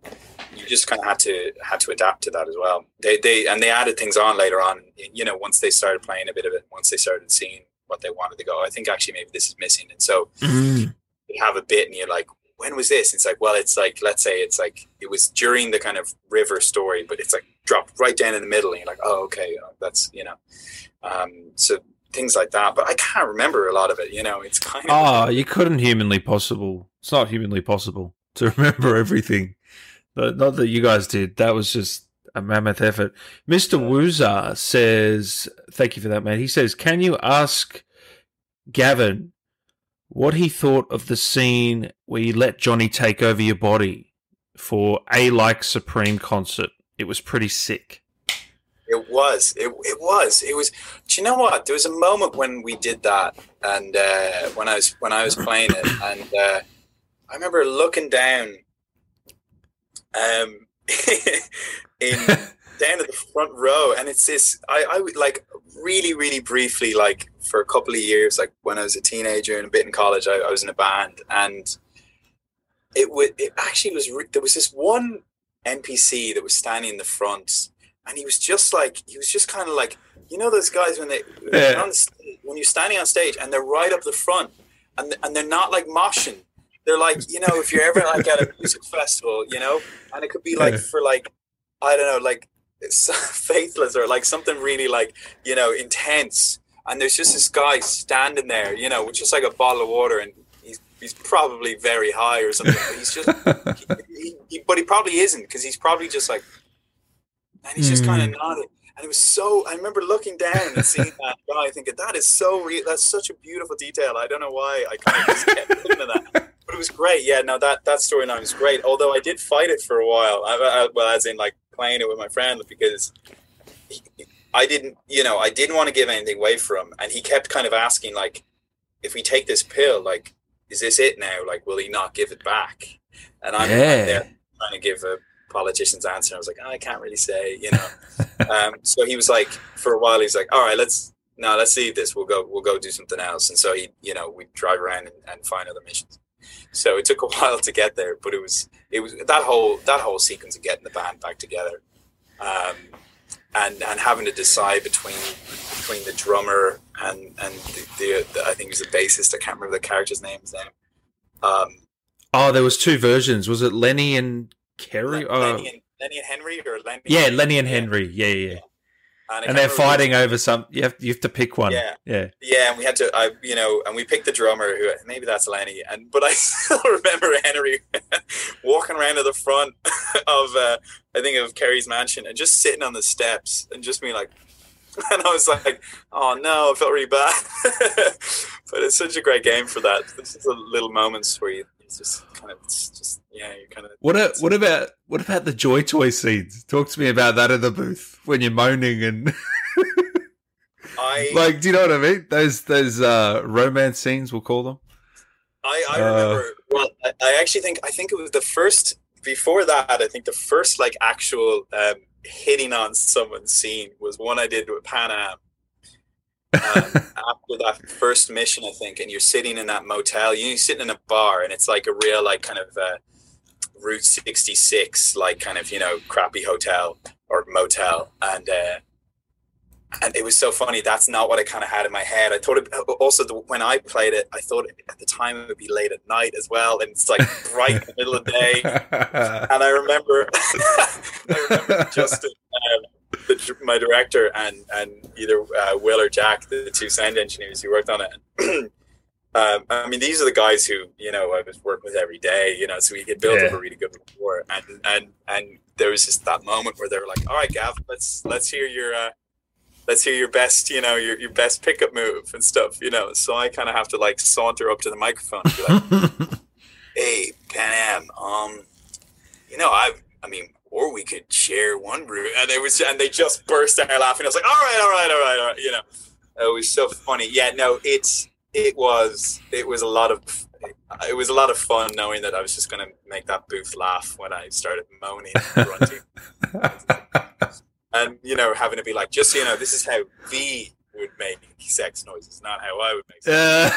you just kind of had to had to adapt to that as well. They they and they added things on later on. You know, once they started playing a bit of it, once they started seeing what they wanted to go, I think actually maybe this is missing. And so Mm. Have a bit, and you're like, when was this? It's like, well, it's like let's say it's like it was during the kind of river story, but it's like dropped right down in the middle, and you're like, oh, okay, that's you know. Um, so things like that, but I can't remember a lot of it. You know, it's kind of Oh, you couldn't humanly possible. It's not humanly possible to remember everything. But not that you guys did. That was just a mammoth effort. Mr. Woozer says, thank you for that, man. He says, can you ask Gavin what he thought of the scene where you let Johnny take over your body for a like Supreme concert? It was pretty sick. It was. It, it was. It was. Do you know what? There was a moment when we did that, and uh, when I was when I was playing it, and uh, I remember looking down, um, in down at the front row, and it's this. I I would like really really briefly like for a couple of years, like when I was a teenager and a bit in college, I, I was in a band, and it would. It actually was. Re- there was this one NPC that was standing in the front and he was just like he was just kind of like you know those guys when they when, Yeah. you're on when you're standing on stage and they're right up the front and and they're not like moshing they're like you know if you're ever like at a music festival you know and it could be like Yeah. for like I don't know like it's faithless or like something really like you know intense and there's just this guy standing there you know with just like a bottle of water and he's he's probably very high or something but he's just he, he, but he probably isn't because he's probably just like, and he's just kind of hmm. nodding. And it was so. I remember looking down and seeing that guy, thinking that is so real. That's such a beautiful detail. I don't know why I kind of just kept thinking of that, but it was great. Yeah, no, that that storyline was great. Although I did fight it for a while. I, I, well, as in like playing it with my friend because. he- I didn't, you know, I didn't want to give anything away from him, and he kept kind of asking, like, if we take this pill, like, is this it now? Like, will he not give it back? And I'm, Yeah. there trying to give a politician's answer. I was like, oh, I can't really say, you know. um, so he was like, for a while, he's like, all right, let's no, let's leave this. We'll go, we'll go do something else. And so he, you know, we drive around and, and find other missions. So it took a while to get there, but it was, it was that whole that whole sequence of getting the band back together, um, and and having to decide between between the drummer and and the, the, the I think it was the bassist. I can't remember the character's names now. Um, Oh, there was two versions. Was it Denny and Kerry? Oh, Denny, and, Denny and Henry or Denny? yeah, Denny and Henry. Yeah, yeah. yeah. I And they're fighting over some. You have you have to pick one. Yeah. yeah. Yeah, and we had to, I, you know, and we picked the drummer who maybe that's Denny, and but I still remember Henry walking around to the front of, uh, I think of Kerry's mansion and just sitting on the steps and just being like, and I was like, oh no, I felt really bad, but it's such a great game for that. It's just the little moments where you it's just kind of, it's just yeah, you kind of. What a, what about what about the Joy Toy scenes? Talk to me about that in the booth when you're moaning and I like, do you know what I mean? Those those uh, romance scenes, we'll call them. I, I Uh, remember. Well, I, I actually think I think it was the first. Before that, I think the first like actual um, hitting on someone scene was one I did with Panam. Um, after that first mission, I think, and you're sitting in that motel. You're sitting in a bar, and it's like a real like kind of uh, Route 66, like kind of you know crappy hotel or motel, and uh, and it was so funny. That's not what I kind of had in my head. I thought it, also the, when I played it, I thought at the time it would be late at night as well, and it's like bright in the middle of the day. And I remember, I remember Justin, um, the, my director, and and either uh, Will or Jack, the, two sound engineers who worked on it. um, I mean, these are the guys who you know I was working with every day. You know, so we had built yeah. up a really good rapport, and and and there was just that moment where they were like, "All right, Gav, let's let's hear your." Uh, let's hear your best, you know, your, your best pickup move and stuff, you know. So I kind of have to like saunter up to the microphone and be like, "Hey, Panam, um, you know, I, I mean, or we could share one room." And it was, and they just burst out laughing. I was like, "All right, all right, all right, all right," you know. It was so funny. Yeah, no, it's it was it was a lot of it was a lot of fun knowing that I was just going to make that booth laugh when I started moaning and grunting. and you know having to be like, just so you know, this is how V would make sex noises, not how I would make. Sex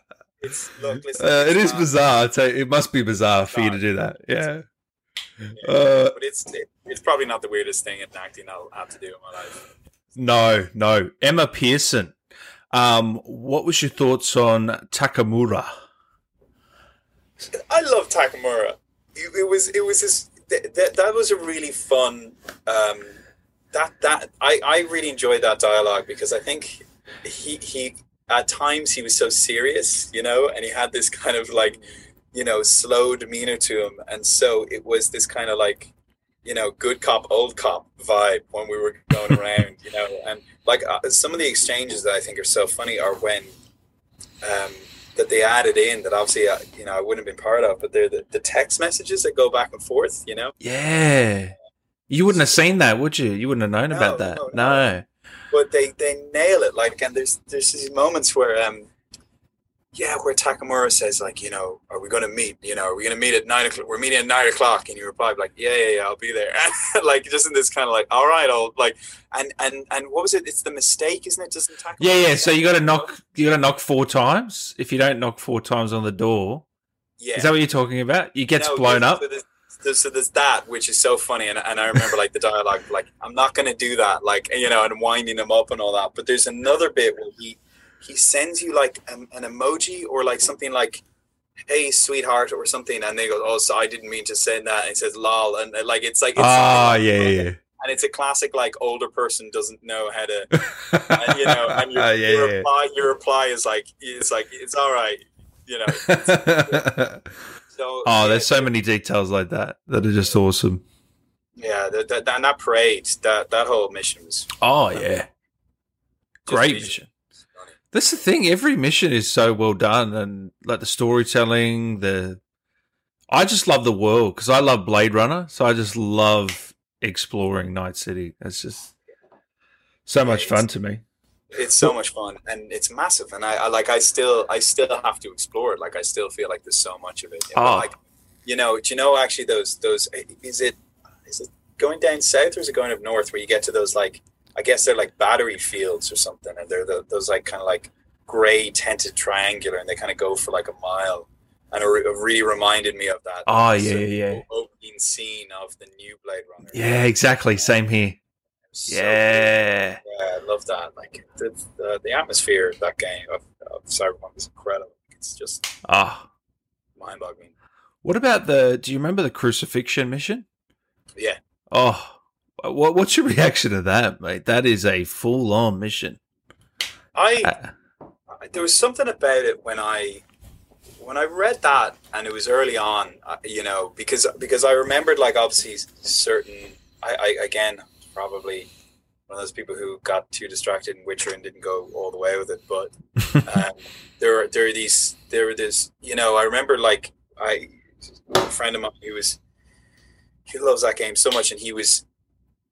it's, look, listen, uh, it is bizarre. it must be bizarre for you to do that. Yeah. yeah uh, but it's it, it's probably not the weirdest thing in acting I'll have to do in my life. No, no. Emma Pearson. Um, what was your thoughts on Takamura? I love Takamura. It, it was it was this that, that was a really fun. Um, that that I, I really enjoyed that dialogue because I think he he at times he was so serious, you know, and he had this kind of like, you know, slow demeanor to him, and so it was this kind of like, you know, good cop, old cop vibe when we were going around, you know, and like uh, some of the exchanges that I think are so funny are when, um, that they added in that obviously uh, you know I wouldn't have been part of, but they're the, the text messages that go back and forth. You know. Yeah. You wouldn't have seen that, would you? You wouldn't have known no, about that. No, no. no. But they they nail it. Like, and there's there's these moments where um yeah, where Takamura says like, you know, are we going to meet? You know, are we going to meet at nine o'clock? We're meeting at nine o'clock, and you reply like, yeah, yeah, yeah, I'll be there. like just in this kind of like, all right, I'll like, and and and what was it? It's the mistake, isn't it? Doesn't Takamura? Yeah, yeah. So you got to knock, you got to knock four times. If you don't knock four times on the door, yeah, is that what you're talking about? You gets no, blown up. There's, so there's that, which is so funny, and, and I remember like the dialogue, like I'm not going to do that, like you know, and winding him up and all that. But there's another bit where he he sends you like an, an emoji or like something like hey sweetheart or something. And they go oh so i didn't mean to send that. And it says lol. And like it's like it's ah yeah, yeah, yeah. And it's a classic like older person doesn't know how to and, you know and your, uh, yeah, your reply your reply is like it's like it's all right you know so oh there's so many details like that that are just awesome yeah that, that, and that parade that that whole mission was oh yeah great mission that's the thing. Every mission is so well done, and like the storytelling, the I just love the world because I love Blade Runner, so I just love exploring Night City. It's just so much fun to me. It's so much fun, and it's massive. And I, I, like. I still, I still have to explore it. Like I still feel like there's so much of it. You know, oh. Like, you know, do you know actually those those eh, is it is it going down south or is it going up north where you get to those like I guess they're like battery fields or something, and they're the, those like kind of like gray tented triangular, and they kind of go for like a mile. And it, really reminded me of that. Oh yeah, yeah, yeah. Opening scene of the new Blade Runner. Yeah, exactly. Same here. So yeah. Yeah, I love that. Like the, the, the atmosphere of that game of, of Cyberpunk is incredible. It's just ah mind-boggling. What about the? Do you remember the crucifixion mission? Yeah. Oh, what, what's your reaction to that, mate? That is a full on mission. I uh, there was something about it when I when I read that, and it was early on, uh, you know, because because I remembered like obviously certain. I, I again probably one of those people who got too distracted in Witcher and didn't go all the way with it. But um, there are there are these there were this you know I remember like I a friend of mine who was he loves that game so much and he was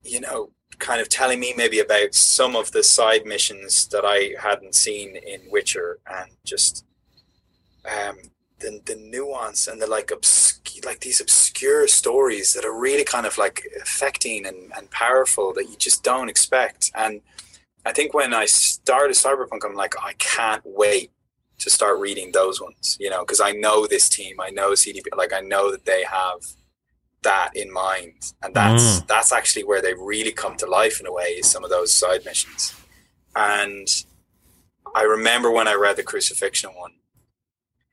you know, kind of telling me maybe about some of the side missions that I hadn't seen in Witcher and just um, the, the nuance and the like obscure, like these obscure stories that are really kind of like affecting and, and powerful that you just don't expect. And I think when I started Cyberpunk, I'm like, I can't wait to start reading those ones, you know, because I know this team, I know CDP, like I know that they have that in mind, and that's mm. that's actually where they really come to life in a way. Is some of those side missions, and I remember when I read the crucifixion one.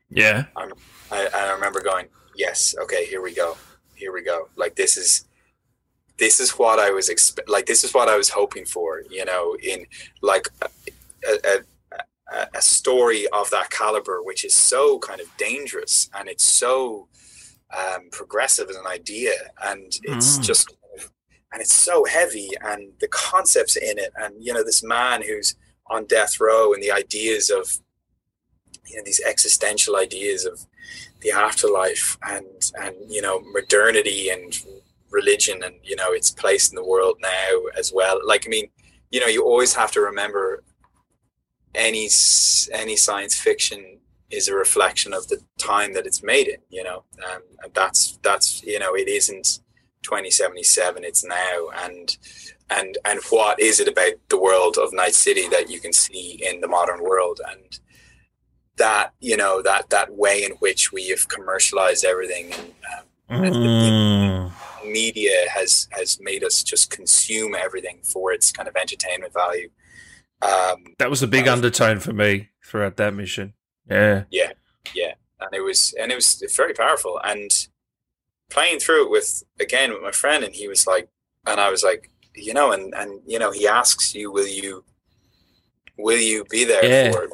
Yeah, I, I, I remember going, yes, okay, here we go, here we go. Like this is this is what I was expe- like this is what I was hoping for, you know, in like a, a, a, story of that caliber, which is so kind of dangerous and it's so um, progressive as an idea, and it's mm. just and it's so heavy, and the concepts in it, and you know this man who's on death row, and the ideas of you know these existential ideas of the afterlife, and and you know modernity and religion, and you know its place in the world now as well. Like I mean, you know, you always have to remember any any science fiction is a reflection of the time that it's made in you know um, and that's that's you know it isn't 2077 it's now and and and what is it about the world of night city that you can see in the modern world and that you know that that way in which we have commercialized everything and, um, mm. and media has has made us just consume everything for its kind of entertainment value um, that was a big undertone for me throughout that mission. Yeah, yeah, yeah, and it was and it was very powerful. And playing through it with again with my friend, and he was like, and I was like, you know, and and you know, he asks you, will you, will you be there yeah. for it?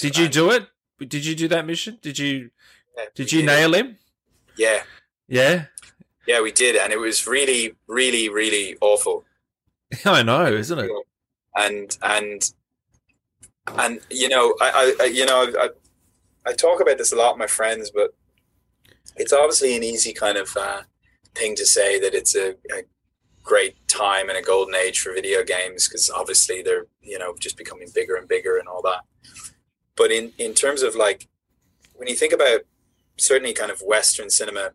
Did you do it? Did you do that mission? Did you? Yeah, did you did nail it. him? Yeah. Yeah. Yeah, we did, and it was really, really, really awful. I know, isn't it? and and and you know I, I you know I, I talk about this a lot with my friends but it's obviously an easy kind of uh, thing to say that it's a, a great time and a golden age for video games because obviously they're you know just becoming bigger and bigger and all that but in in terms of like when you think about certainly kind of western cinema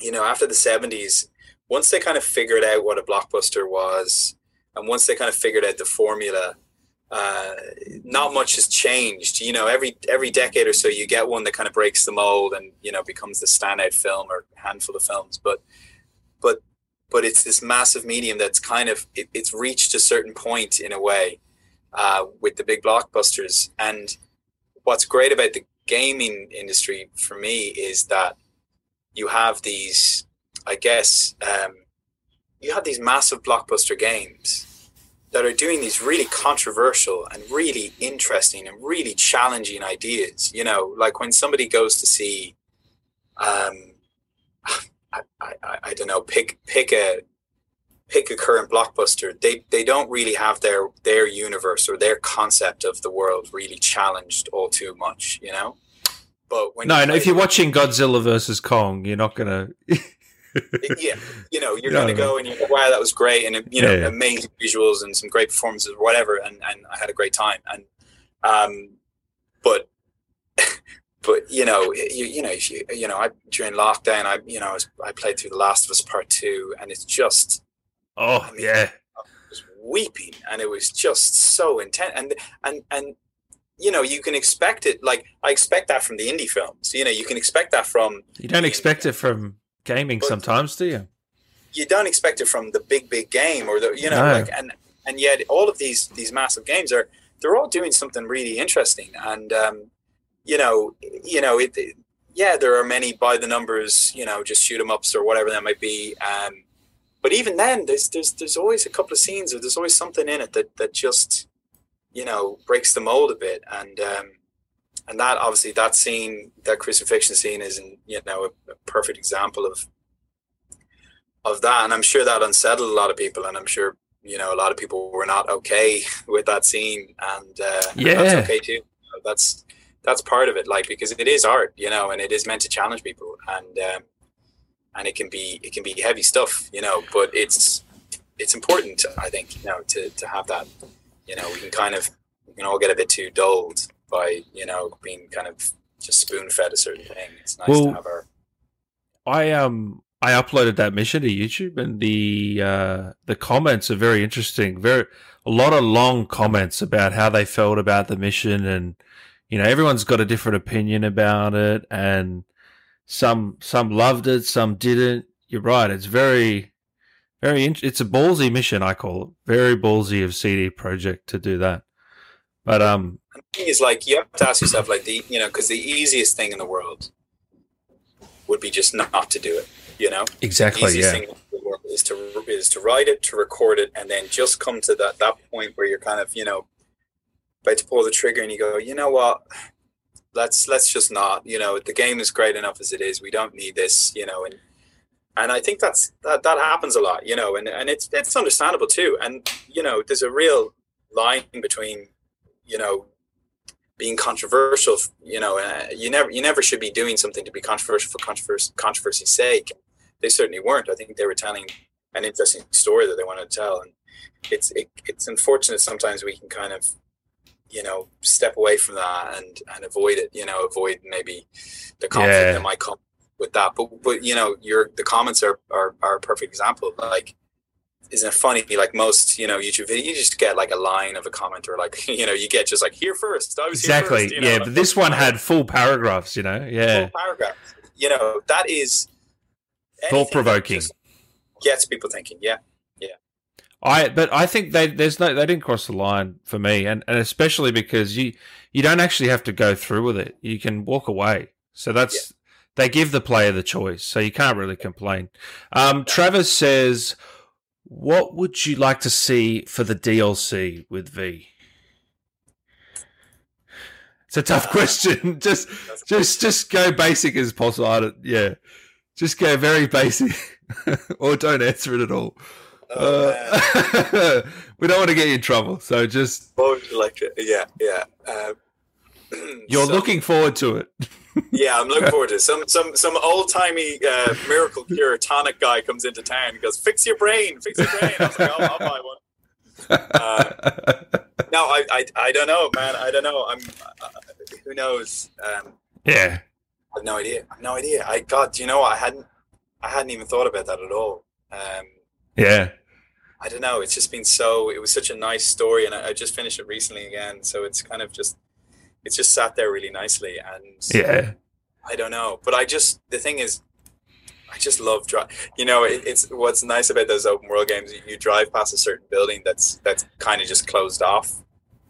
you know after the 70s once they kind of figured out what a blockbuster was and once they kind of figured out the formula uh, not much has changed. You know every every decade or so you get one that kind of breaks the mold and you know becomes the standout film or handful of films. But but but it's this massive medium that's kind of it, it's reached a certain point in a way uh, with the big blockbusters and what's great about the gaming industry for me is that you have these i guess um, you have these massive blockbuster games that are doing these really controversial and really interesting and really challenging ideas. You know, like when somebody goes to see, um, I, I, I don't know, pick pick a pick a current blockbuster. They they don't really have their their universe or their concept of the world really challenged all too much. You know. But when no, no, if you're watching Godzilla versus Kong, you're not gonna yeah, you know, you're going to go and you're like, wow, that was great, and you know, yeah, yeah. amazing visuals and some great performances, or whatever, and and I had a great time, and um, but but you know, you, you know, if you, you know, I during lockdown, I you know, I, was, I played through The Last of Us Part Two, and it's just, oh yeah, I was weeping, and it was just so intense, and and and you know, you can expect it. Like I expect that from the indie films. You know, you can expect that from. You don't expect it from gaming but sometimes, do you? You don't expect it from the big, big game or the you know, no. like and and yet all of these these massive games are they're all doing something really interesting and um, you know you know it, it, yeah there are many by the numbers you know just shoot 'em ups or whatever that might be um, but even then there's there's there's always a couple of scenes or there's always something in it that that just you know breaks the mold a bit. And um, and that obviously that scene that crucifixion scene is in, you know a, a, perfect example of of that. And i'm sure that unsettled a lot of people. And i'm sure you know a lot of people were not okay with that scene. And, uh, yeah. And that's okay too. That's that's part of it like because it is art you know and it is meant to challenge people. And um, and it can be it can be heavy stuff you know but it's it's important i think you know to to have that you know we can kind of we can all get a bit too dulled by you know being kind of just spoon fed a certain thing. It's nice well, to have our. I um I uploaded that mission to YouTube, and the uh, the comments are very interesting. Very a lot of long comments about how they felt about the mission, and you know, everyone's got a different opinion about it, and some some loved it, some didn't. You're right. It's very, very. It's a ballsy mission. I call it very ballsy of CD Projekt to do that. But um, the thing is, like, you have to ask yourself, like, the you know, because the easiest thing in the world would be just not to do it. You know, exactly. yeah. thing is to is to write it, to record it, and then just come to that that point where you're kind of you know about to pull the trigger, and you go, you know what, let's let's just not. You know, the game is great enough as it is. We don't need this. You know, and and I think that's that that happens a lot. You know, and and it's it's understandable too. And you know, there's a real line between you know being controversial you know uh, you never you never should be doing something to be controversial for controversy controversy's sake they certainly weren't i think they were telling an interesting story that they wanted to tell and it's it, it's unfortunate sometimes we can kind of you know step away from that and and avoid it you know avoid maybe the conflict yeah. that might come with that but but you know your the comments are are, are a perfect example like isn't it funny? Like most, you know, YouTube videos, you just get like a line of a comment or like, you know, you get just like here first. I was exactly, first, you know, yeah. But this one had full paragraphs, you know, yeah, full paragraphs. You know, that is thought provoking. Gets people thinking, yeah. I, but I think they there's no they didn't cross the line for me, and and especially because you you don't actually have to go through with it. You can walk away. So that's. Yeah. They give the player the choice, so you can't really complain. Um, Travis says, what would you like to see for the DLC with V? It's a tough question. just, just, just go basic as possible. yeah, just go very basic, or don't answer it at all. Oh, uh, we don't want to get you in trouble, so just. You like? Yeah, yeah. Um, you're so, looking forward to it yeah, I'm looking forward to it. Some some some old timey uh, miracle cure tonic guy comes into town and goes, "Fix your brain, fix your brain." I was like, "I'll, I'll buy one." Uh, no, I, I I don't know, man. I don't know. I'm uh, who knows. Um, yeah, I have no idea. I have no idea. I God, you know, I hadn't I hadn't even thought about that at all. Um, yeah. I don't know. It's just been so. It was such a nice story, and I, I just finished it recently again. So it's kind of just it's just sat there really nicely and yeah i don't know but i just the thing is i just love drive you know it, it's what's nice about those open world games you, you drive past a certain building that's that's kind of just closed off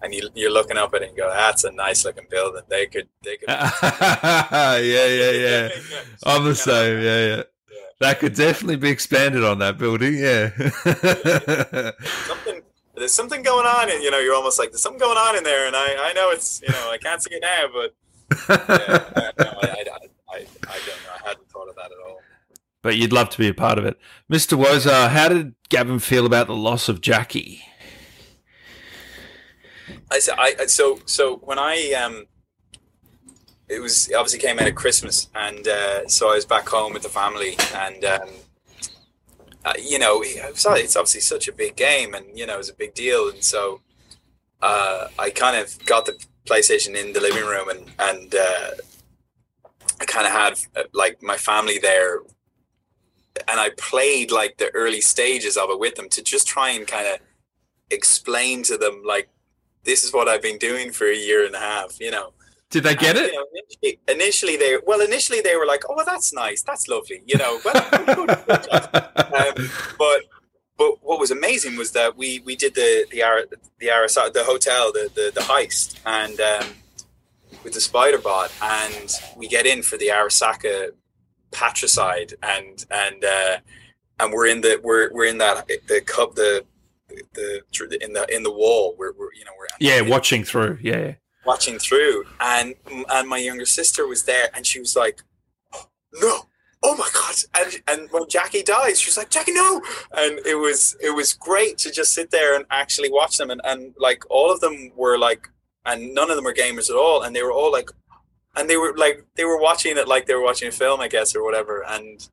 and you, you're looking up at it and go that's a nice looking building they could they could yeah yeah yeah i'm the same yeah yeah that could definitely be expanded on that building yeah something there's something going on, and you know, you're almost like there's something going on in there, and I, I know it's, you know, I can't see it now, but yeah, no, I, I, I, I, don't know. I hadn't thought of that at all. But you'd love to be a part of it, Mr. Woza. How did Gavin feel about the loss of Jackie? I I so so when I um, it was it obviously came out at Christmas, and uh, so I was back home with the family, and um, uh, you know, it's obviously such a big game, and you know, it's a big deal, and so uh, I kind of got the PlayStation in the living room, and and uh, I kind of had uh, like my family there, and I played like the early stages of it with them to just try and kind of explain to them like this is what I've been doing for a year and a half, you know. Did they get and, it? You know, initially, initially, they well, initially they were like, "Oh, well, that's nice, that's lovely," you know. Well, um, but but what was amazing was that we we did the the the Arasaka, the hotel, the the, the heist, and um, with the spider bot, and we get in for the Arasaka patricide, and and uh, and we're in the we're we're in that the cup the the in the in the wall. We're, we're you know we're yeah watching through yeah watching through, and and my younger sister was there, and she was like, "No, oh my god!" And and when Jackie dies, she's like, "Jackie, no!" And it was it was great to just sit there and actually watch them, and and like all of them were like, and none of them were gamers at all, and they were all like, and they were like they were watching it like they were watching a film, I guess, or whatever, and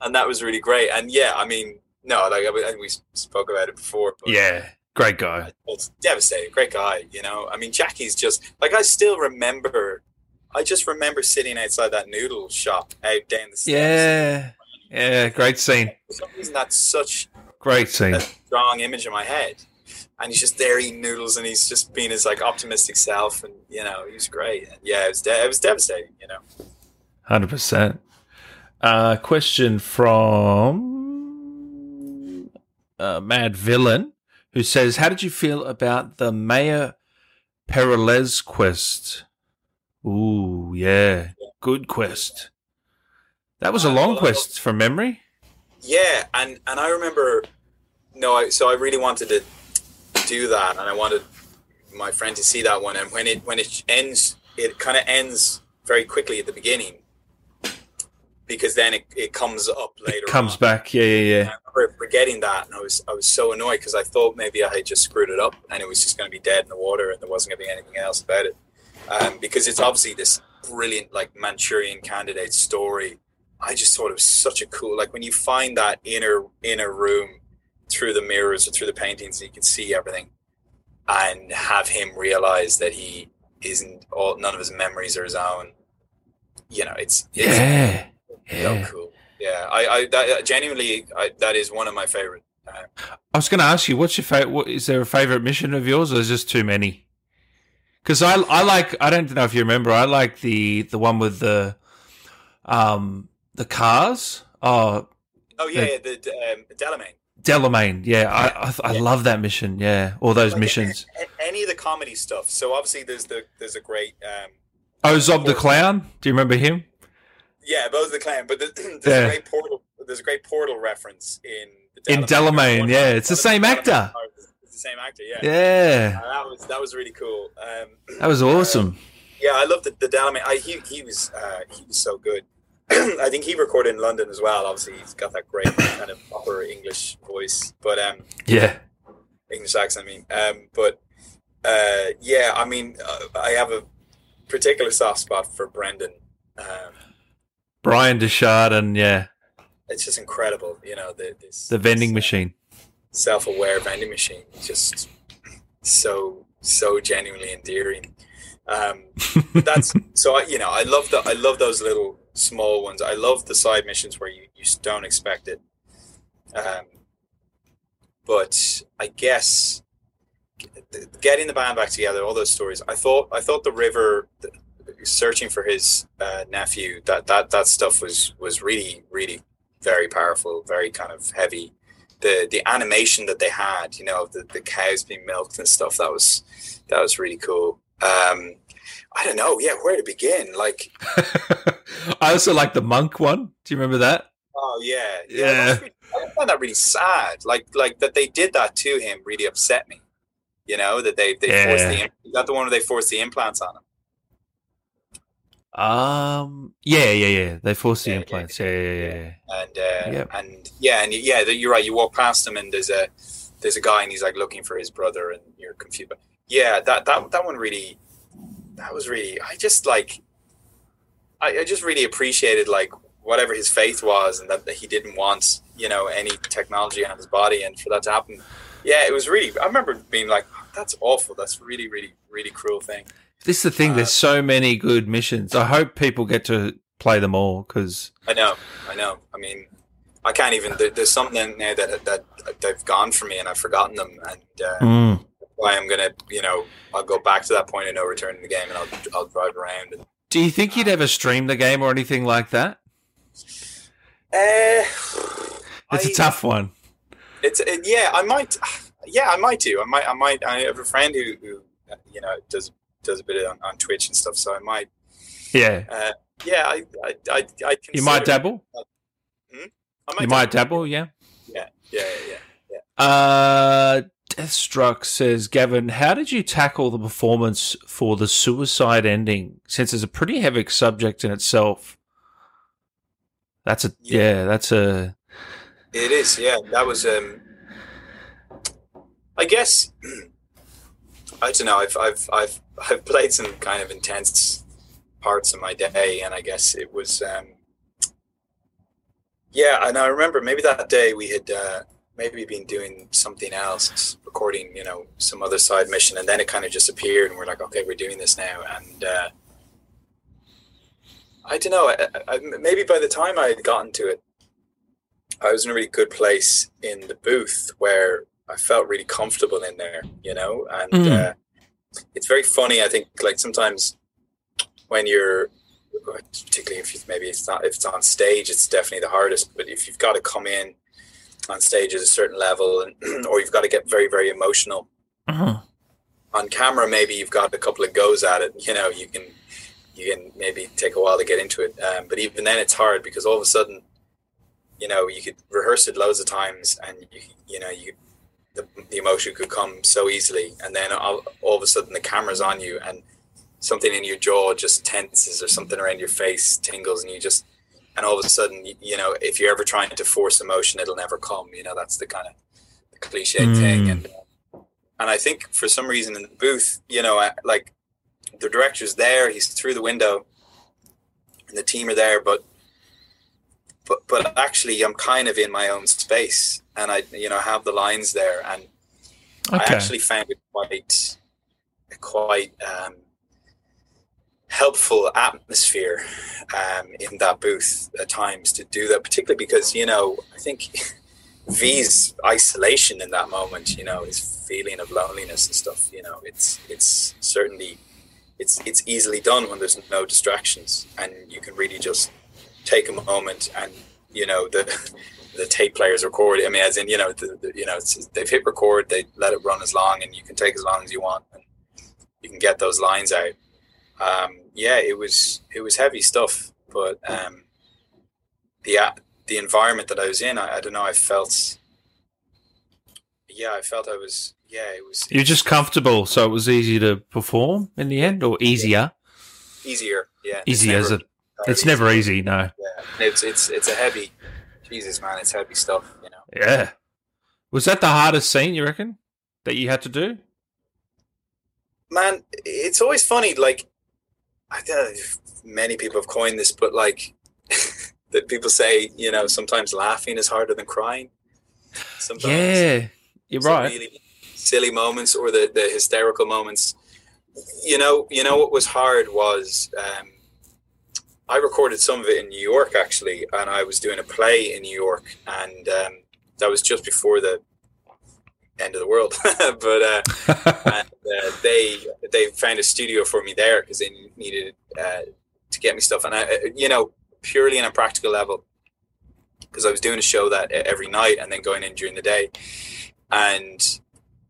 and that was really great. And yeah, I mean, no, like I, we spoke about it before, but yeah Great guy. It's devastating. Great guy. You know, I mean, Jackie's just like I still remember. I just remember sitting outside that noodle shop out down the steps. Yeah, yeah, great scene. For some reason, that's such great scene. strong image in my head. and he's just there eating noodles, and he's just being his like optimistic self, and you know, he was great. And yeah, it was de- it was devastating, you know. Hundred percent. Uh, question from uh, Mad Villain, who says, "How did you feel about the Mayor Peralez quest?" Ooh, yeah, good quest. That was a Uh, long quest from memory. Yeah, and and I remember, no, I, so I really wanted to do that, and I wanted my friend to see that one. And when it when it ends, it kind of ends very quickly at the beginning, because then it, it comes up later. It comes on. back. Yeah, yeah, yeah. I remember forgetting that, and I was I was so annoyed because I thought maybe I had just screwed it up, and it was just going to be dead in the water, and there wasn't going to be anything else about it. Um, because it's obviously this brilliant like Manchurian Candidate story. I just thought it was such a cool like when you find that inner inner room through the mirrors or through the paintings, and you can see everything, and have him realize that he isn't all none of his memories are his own. You know, it's it's Yeah, yeah. cool. Yeah, I, I that, genuinely, I, that is one of my favorite. Uh, I was going to ask you, what's your favorite? What, is there a favorite mission of yours, or is just too many? Because I, I like. I don't know if you remember. I like the the one with the, um, the cars. Oh, oh yeah, Yeah. yeah the, the um, Delamain. Delamain. Yeah, I I, I Yeah. love that mission. Yeah, all those Like, missions. a- any of the comedy stuff. So obviously, there's the there's a great um, Oh, Zob the clown. Do you remember him? Yeah, both the clan, but there's, there's Yeah. a great portal. There's a great portal reference in the In Delamain, yeah, it's the same actor. It's the same actor, yeah. Yeah, Uh, that was that was really cool. Um, that was awesome. yeah, I love the, the Delamain. I, he he was uh, he was so good. I think he recorded in London as well. Obviously, he's got that great kind of upper English voice, but um, Yeah, English accent. I mean, um, but uh, yeah, I mean, uh, I have a particular soft spot for Brendan. Um, Brian Deshard and yeah, it's just incredible, you know, the, this the vending this, uh, machine. self-aware vending machine, just so so genuinely endearing. Um, that's so I, you know, I love the I love those little small ones. I love the side missions where you you don't expect it. Um, but I guess getting the band back together, all those stories. I thought I thought the river the, searching for his uh, nephew that that that stuff was was really really very powerful, very kind of heavy. The the animation that they had, you know, the, the cows being milked and stuff, that was that was really cool. Um, I don't know, yeah, where to begin? Like, I also like the monk one. Do you remember that? oh yeah, Yeah. that's really- I find that really sad. Like like that they did that to him really upset me. You know that they they forced Yeah. the is that the one where they forced the implants on him. Um. Yeah, yeah, yeah. They force the Yeah, yeah, implants. Yeah, yeah, yeah. yeah. and uh, Yep. and yeah, and yeah, that- you're right. You walk past them, and there's a there's a guy, and he's like looking for his brother, and you're confused. But yeah, that that that one really, that was really. I just like, I, I just really appreciated like whatever his faith was, and that, that he didn't want you know any technology on his body, and for that to happen, yeah, it was really. I remember being like, that's awful. That's really, really, really cruel thing. This is the thing. Uh, There's so many good missions. I hope people get to play them all because I know, I know. I mean, I can't even. There, there's something in there that that they've gone for me, and I've forgotten them, and uh, Mm. why I'm gonna, you know, I'll go back to that point of no return in the game, and I'll I'll drive around. And, Do you think you'd ever stream the game or anything like that? uh, It's a I- tough one. It's it, yeah, I might. Yeah, I might do. I might. I might. I have a friend who, who uh, you know, does does a bit on, on Twitch and stuff. So I might. Yeah, Uh, yeah, I I I, I you might dabble. I You might dabble. Yeah. Yeah, yeah, yeah. yeah. Uh, Deathstruck says, Gavin, how did you tackle the performance for the suicide ending? Since it's a pretty heavy subject in itself. That's a Yeah. yeah. That's a It is, yeah. That was, um, I guess, I don't know. I've, I've, I've, I've played some kind of intense parts of my day, and I guess it was, um, yeah. And I remember maybe that day we had uh, maybe been doing something else, recording, you know, some other side mission, and then it kind of just appeared, and we're like, okay, we're doing this now, and. Uh, I don't know. I, I, maybe by the time I had gotten to it, I was in a really good place in the booth where I felt really comfortable in there, you know, and Mm. uh, it's very funny. I think like sometimes when you're particularly if you, maybe it's not if it's on stage, it's definitely the hardest. But if you've got to come in on stage at a certain level, and, or you've got to get very very emotional Uh-huh. on camera, maybe you've got a couple of goes at it. You know, you can you can maybe take a while to get into it. Um, but even then, it's hard because all of a sudden, you know, you could rehearse it loads of times, and you you know you the, the emotion could come so easily, and then all, all of a sudden the camera's on you, and something in your jaw just tenses, or something around your face tingles, and you just and all of a sudden, you, you know, if you're ever trying to force emotion, it'll never come. You know, that's the kind of the cliche thing, Mm. and and I think for some reason in the booth, you know, I- like the director's there, he's through the window, and the team are there, but but but actually, I'm kind of in my own space, and I you know have the lines there, and I actually found it quite quite um, helpful atmosphere um, in that booth at times to do that, particularly because you know I think V's isolation in that moment, you know, his feeling of loneliness and stuff, you know, it's it's certainly it's it's easily done when there's no distractions and you can really just take a moment and you know the the tape players record. I mean, as in you know, the, the, you know, it's, they've hit record. They let it run as long, and you can take as long as you want, and you can get those lines out. Um, yeah, it was it was heavy stuff, but um, the a- the environment that I was in, I, I don't know, I felt. Yeah, I felt I was. Yeah, it was You're just comfortable, so it was easy to perform in the end, or easier. easier. Yeah, Easy as it. It's never easy. No. Yeah, it's it's it's a heavy. Jesus, man, it's heavy stuff. You know. Yeah. Was that the hardest scene you reckon that you had to do? man it's always funny like i don't know if many people have coined this but like that people say you know sometimes laughing is harder than crying sometimes Yeah, you're right. really silly moments or the, the hysterical moments you know you know what was hard was um, i recorded some of it in new york actually and i was doing a play in new york and um, that was just before the end of the world. But uh, and uh, they they found a studio for me there because they needed uh, to get me stuff. And I, uh, you know purely on a practical level because I was doing a show that every night and then going in during the day. And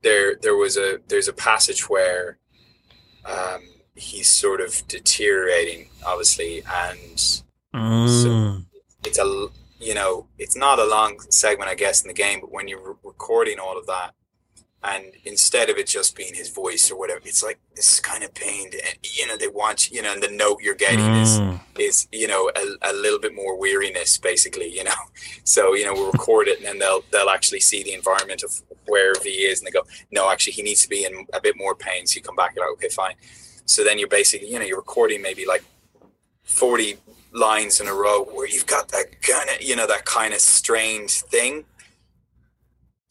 there there was a there's a passage where um, he's sort of deteriorating obviously and Mm. it's a you know it's not a long segment i guess in the game but when you're re- recording all of that and instead of it just being his voice or whatever it's like this kind of pained and, you know they want you know and the note you're getting is Mm. is you know a, a little bit more weariness basically you know so you know we'll record it and then they'll they'll actually see the environment of where v is and they go no actually he needs to be in a bit more pain so you come back you're like okay fine so then you're basically you know you're recording maybe like 40 lines in a row where you've got that kind of you know that kind of strange thing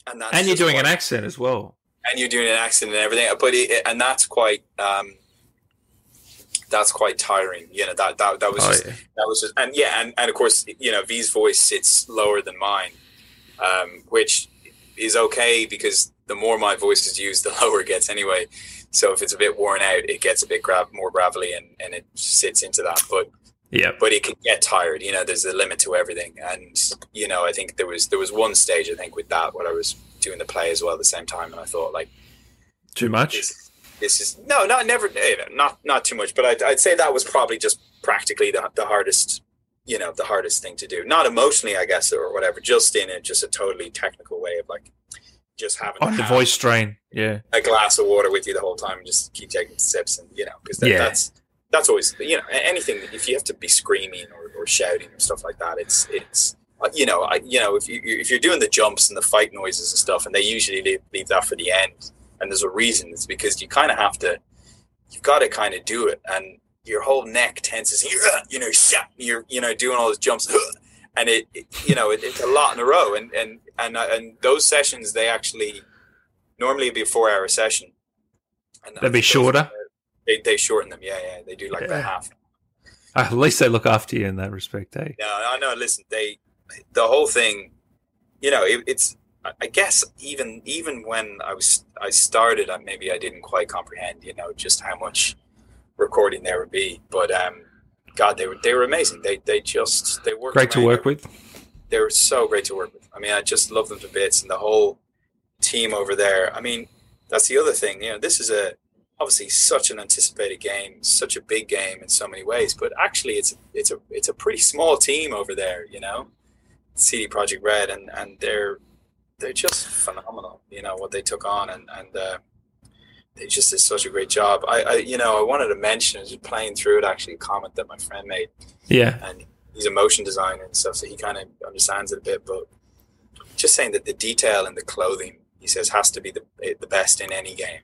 and that's And you're doing what- an accent as well. and you're doing an accent and everything but it, and that's quite um that's quite tiring you know that that, that was Oh, just yeah. that was just and yeah and, and of course you know v's voice sits lower than mine um which is okay because the more my voice is used the lower it gets anyway so if it's a bit worn out it gets a bit grab more gravelly and and it sits into that but Yeah. but it can get tired you know there's a limit to everything and you know i think there was there was one stage i think with that when i was doing the play as well at the same time and i thought like Too much. this, this is no not never eh, not not too much but I'd, I'd say that was probably just practically the, the hardest you know the hardest thing to do not emotionally i guess or whatever just in it just a totally technical way of like just having On the voice strain. Yeah. a glass of water with you the whole time and just keep taking sips and you know because that, Yeah. that's that's always you know anything if you have to be screaming or, or shouting or stuff like that it's it's uh, you know I, you know if you if you're doing the jumps and the fight noises and stuff and they usually leave, leave that for the end and there's a reason it's because you kind of have to you've got to kind of do it and your whole neck tenses you know you're you know doing all those jumps and it, it you know it, it's a lot in a row and and and uh, and those sessions they actually normally be a four hour session and They'd be shorter? they, they shorten them yeah yeah they do like the Yeah. half Uh, at least they look after you in that respect, eh? no no no listen they the whole thing you know it, it's I guess even even when I was I started, I, maybe I didn't quite comprehend, you know, just how much recording there would be. But um, God, they were they were amazing. They they just they were great to work with. They were so great to work with. I mean, I just love them to bits, and the whole team over there. I mean, that's the other thing. You know, this is a obviously such an anticipated game, such a big game in so many ways. But actually, it's it's a it's a pretty small team over there. You know, CD Projekt Red, and and they're they're just phenomenal. You know what they took on, and and uh, they just did such a great job. I, I you know I wanted to mention as playing through it actually a comment that my friend made. Yeah, and he's a motion designer and stuff, so he kind of understands it a bit. But just saying that the detail in the clothing, he says, has to be the the best in any game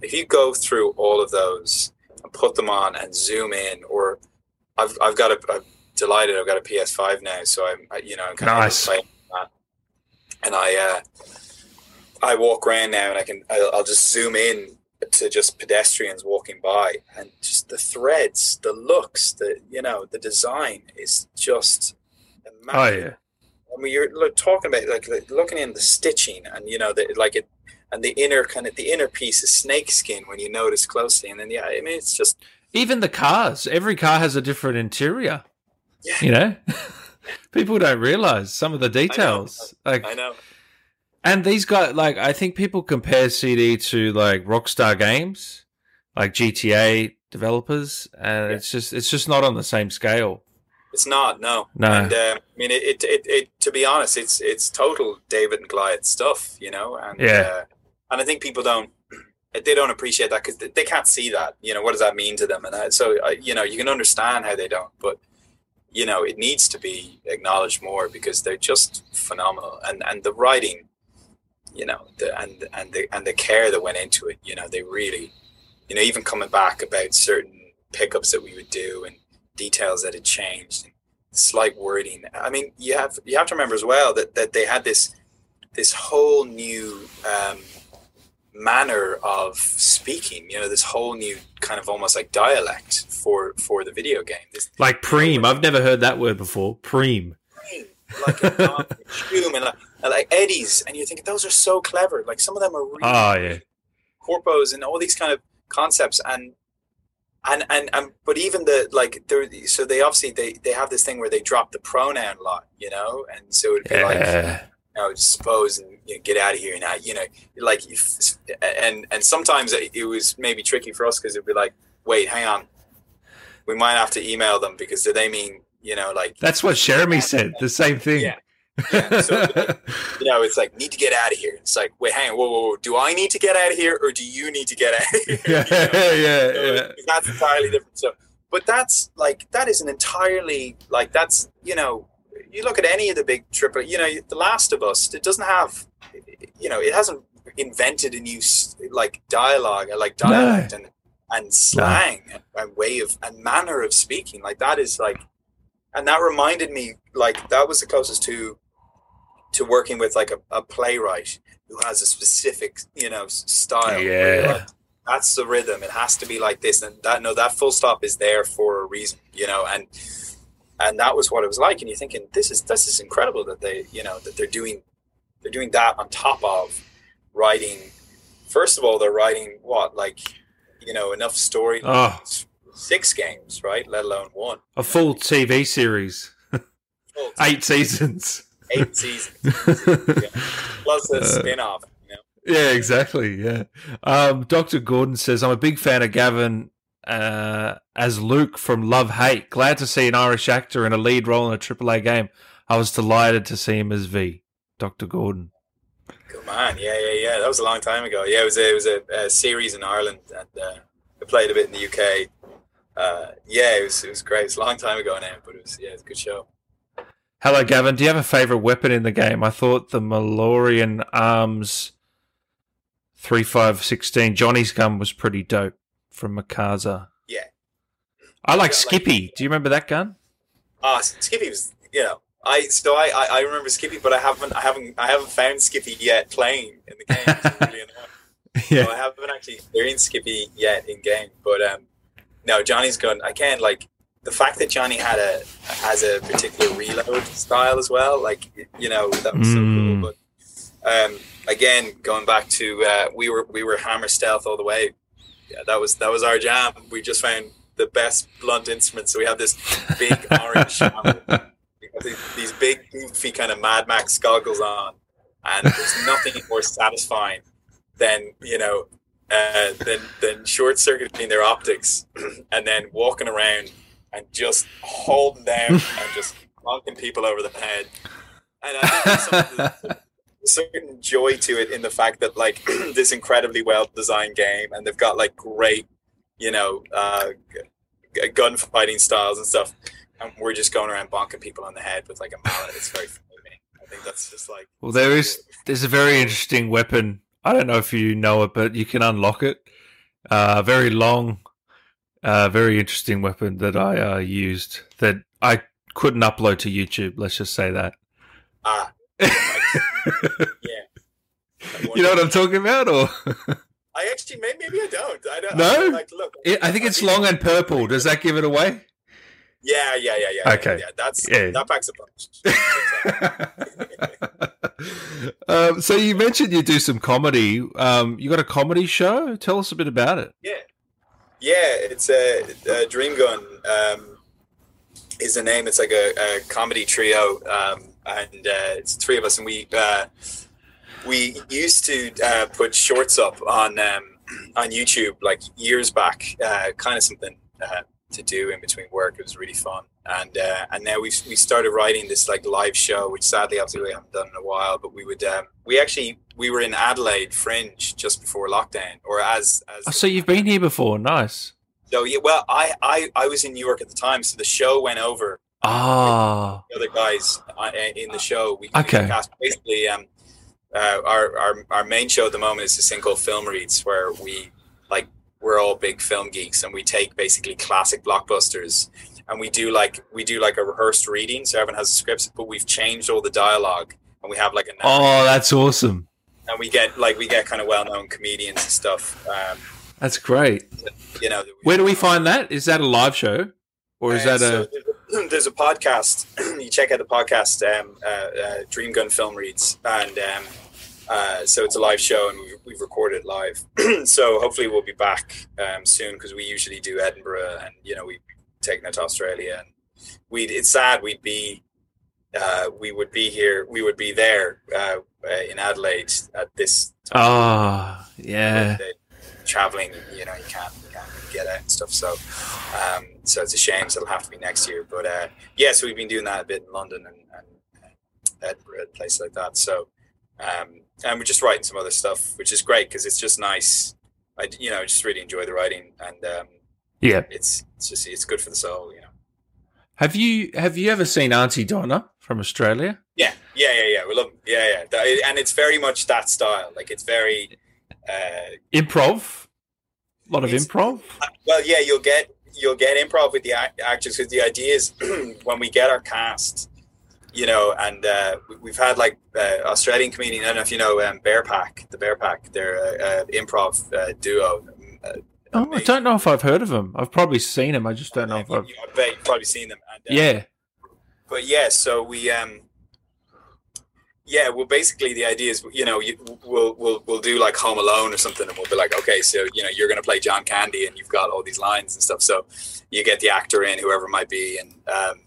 if you go through all of those and put them on and zoom in, or I've, I've got a, I'm delighted I've got a PS5 now, so I'm, I, you know, I'm kind nice. of playing that. And I, uh, I walk around now and I can, I'll, I'll just zoom in to just pedestrians walking by and just the threads, the looks, the, you know, the design is just oh, immaculate. Oh, yeah. I mean, you're talking about like looking in the stitching and you know, the, like it, and the inner kind of the inner piece is snake skin when you notice closely and then yeah i mean it's just even the cars every car has a different interior yeah. you know people don't realize some of the details I like i know and these guys like i think people compare cd to like rockstar games like gta developers and yeah. it's just it's just not on the same scale it's not no no and uh, i mean it, it, it, it, to be honest it's it's total david and goliath stuff you know and yeah uh, and I think people don't they don't appreciate that because they can't see that. You know, what does that mean to them? And I, so, I, you know, you can understand how they don't, but you know, it needs to be acknowledged more because they're just phenomenal. And and the writing, you know, the and and the and the care that went into it. You know, they really, you know, even coming back about certain pickups that we would do and details that had changed, and slight wording. I mean, you have you have to remember as well that that they had this this whole new. Um, manner of speaking you know this whole new kind of almost like dialect for for the video game this, like preem i've never heard that word before preem like like, like eddies and you think those are so clever like some of them are really oh yeah corpos and all these kind of concepts and and and, and but even the like they're so they obviously they they have this thing where they drop the pronoun a lot you know and so it'd be yeah. like know, suppose and you know, get out of here. And I, you know, like, and and sometimes it was maybe tricky for us because it'd be like, wait, hang on, we might have to email them because do they mean, you know, like that's what Jeremy said. The same thing. Yeah. So, you know, it's like need to get out of here. It's like, wait, hang on, whoa, whoa, whoa. Do I need to get out of here, or do you need to get out of here? Yeah, you know? yeah, so yeah. That's entirely different. So, but that's like that is an entirely like that's you know you look at any of the big triple, you know, The Last of Us, it doesn't have, you know, it hasn't invented a new like dialogue, like dialect no. and and slang no. and, and way of and manner of speaking. Like that is like, and that reminded me, like that was the closest to to working with like a, a playwright who has a specific, you know, style. Yeah. Like, that's the rhythm. It has to be like this, and that no, that full stop is there for a reason, you know, and and that was what it was like and you're thinking this is this is incredible that they you know that they're doing they're doing that on top of writing first of all they're writing what like you know enough story oh. six games right let alone one a full tv series full eight seasons eight seasons yeah. plus a uh, spin-off you know? yeah exactly yeah um, dr gordon says i'm a big fan of gavin uh, as Luke from Love Hate. Glad to see an Irish actor in a lead role in a AAA game. I was delighted to see him as V, Dr. Gordon. Good man, yeah, yeah, yeah. That was a long time ago. Yeah, it was a, it was a, a series in Ireland, and uh, I played a bit in the UK. Uh, yeah, it was it was great. It's a long time ago now, but it was yeah, it's a good show. Hello, Gavin. Do you have a favorite weapon in the game? I thought the Malorian Arms three five sixteen Johnny's gun was pretty dope from Makaza. Yeah. I like Skippy. Like, Do you remember that gun? Ah, uh, Skippy was you know I so I, I, I remember Skippy, but I haven't I haven't I haven't found Skippy yet playing in the game. really yeah. So I haven't actually experienced Skippy yet in game, but um, no, Johnny's gun. I can't like the fact that Johnny had a has a particular reload style as well. Like you know that was mm. so cool. Mm. But um, again, going back to uh, we were we were hammer stealth all the way. Yeah, that was that was our jam. We just found the best blunt instruments. So we have this big orange hammer, these big goofy kind of Mad Max goggles on, and there's nothing more satisfying than you know uh, than than short circuiting their optics and then walking around and just holding down and just knocking people over the head. And I think there's a certain joy to it in the fact that like this incredibly well designed game and they've got like great, you know, uh, gunfighting styles and stuff. And we're just going around bonking people on the head with like a mallet. It's very funny. I think that's just like. Well, there is there's a very interesting weapon. I don't know if you know it, but you can unlock it. Uh, very long, uh, very interesting weapon that I uh, used that I couldn't upload to YouTube. Let's just say that. Ah. yeah. You know what I'm talking about, or? I actually maybe, maybe I don't. I don't. No. I, like, look. It, I think it's long and purple. Does that give it away? Yeah, yeah, yeah, yeah. Okay. Yeah, that's Yeah. that packs a punch. um, so you mentioned you do some comedy. Um, you got a comedy show. Tell us a bit about it. yeah, yeah. It's a, a Dream Gun. Um, is the name. It's like a, a comedy trio, um, and uh, it's three of us, and we uh, we used to uh, put shorts up on um, on YouTube like years back. Uh, kind of something uh, to do in between work. It was really fun, and uh, and now we we started writing this like live show, which sadly obviously we haven't done in a while. But we would um, we actually we were in Adelaide Fringe just before lockdown, or as as Oh, so you've been here before. Nice. so yeah. Well, I I I was in New York at the time, so the show went over. Ah, The other guys uh, in the show, we, Okay. basically um. Uh, our, our our main show at the moment is this thing called Film Reads, where we like we're all big film geeks and we take basically classic blockbusters and we do like we do like a rehearsed reading so everyone has scripts but we've changed all the dialogue and we have like a oh, that's awesome. and we get like we get kind of well-known comedians and stuff um That's great. you know Where do we find that? Is that a live show, or is Uh, that so a? there's- a podcast you check out the podcast um uh, uh dream gun film reads and um uh, so it's a live show and we've, we've recorded live so hopefully we'll be back um, soon because we usually do edinburgh and you know we've taken it to australia and we it's sad we'd be uh, we would be here we would be there uh, uh, in adelaide at this time Ah, yeah. traveling you know you can't, you can't get out and stuff so um, so it's a shame so it'll have to be next year but uh, yeah so we've been doing that a bit in london and, and uh, edinburgh and places like that so um, and we're just writing some other stuff which is great because it's just nice i you know just really enjoy the writing and um, Yeah. it's it's just it's good for the soul you know Have you have you ever seen Aunty Donna from Australia? yeah yeah yeah yeah we love yeah yeah and it's very much that style like it's very uh, Improv. A lot of improv. Well, yeah, you'll get you'll get improv with the actors because the idea is when we get our cast, you know, and uh, we- we've had like uh, Australian comedian. I don't know if you know um, Bear Pack, the Bear Pack. They're a, a improv uh, duo. Oh, I don't know if I've heard of them. I've probably seen them. I just don't know if I've. I bet you've probably seen them. And, uh, Yeah. but yeah, so we um yeah, well basically the idea is you know, you, we'll we'll we'll do like Home Alone or something and we'll be like, okay, so you know, you're going to play John Candy and you've got all these lines and stuff. So you get the actor in whoever it might be and um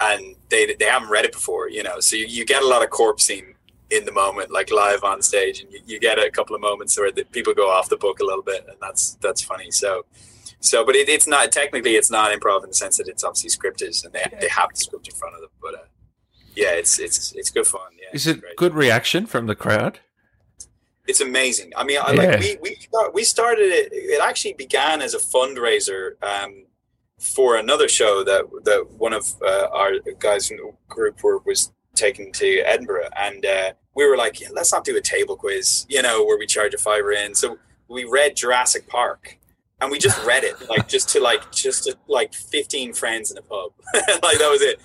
and they they haven't read it before, you know. So you, you get a lot of corpsing in the moment like live on stage and you, you get a couple of moments where the people go off the book a little bit and that's that's funny. So so, but it, it's not technically it's not improv in the sense that it's obviously scripted and they, they have the script in front of them. But uh, yeah, it's it's it's good fun. Yeah, Is it great. good reaction from the crowd? It's amazing. I mean, I, Yeah. like we we we started it. It actually began as a fundraiser um, for another show that that one of uh, our guys in the group were was taken to Edinburgh, and uh, we were like, yeah, let's not do a table quiz, you know, where we charge a fiver in. So we read Jurassic Park. And we just read it, like just to like just to like fifteen friends in a pub, like that was it.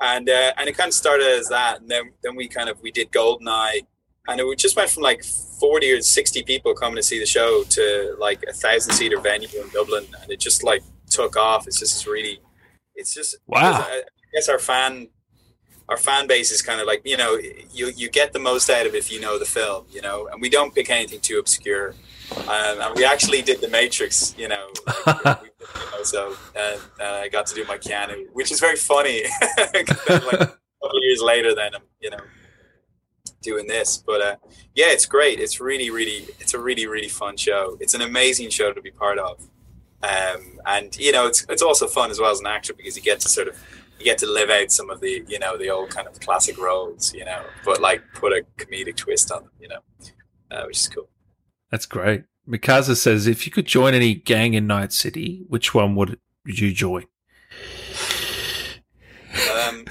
And uh, and it kind of started as that, and then then we kind of we did Goldeneye, and it just went from like 40 or 60 people coming to see the show to like a thousand seater venue in Dublin and it just like took off it's just really it's just Wow. I guess our fan our fan base is kind of like you know you you get the most out of it if you know the film, you know, and we don't pick anything too obscure. Um, and we actually did the Matrix, you know, like, we, you know so and uh, I got to do my Keanu, which is very funny. like a couple years later, then I'm you know doing this, but uh, yeah, it's great. It's really, really, it's a really, really fun show. It's an amazing show to be part of. Um, and you know, it's it's also fun as well as an actor because you get to sort of you get to live out some of the you know the old kind of classic roles, you know, but like put a comedic twist on them, you know, uh, which is cool. That's great. Mikasa says, if you could join any gang in Night City, which one would you join? Um,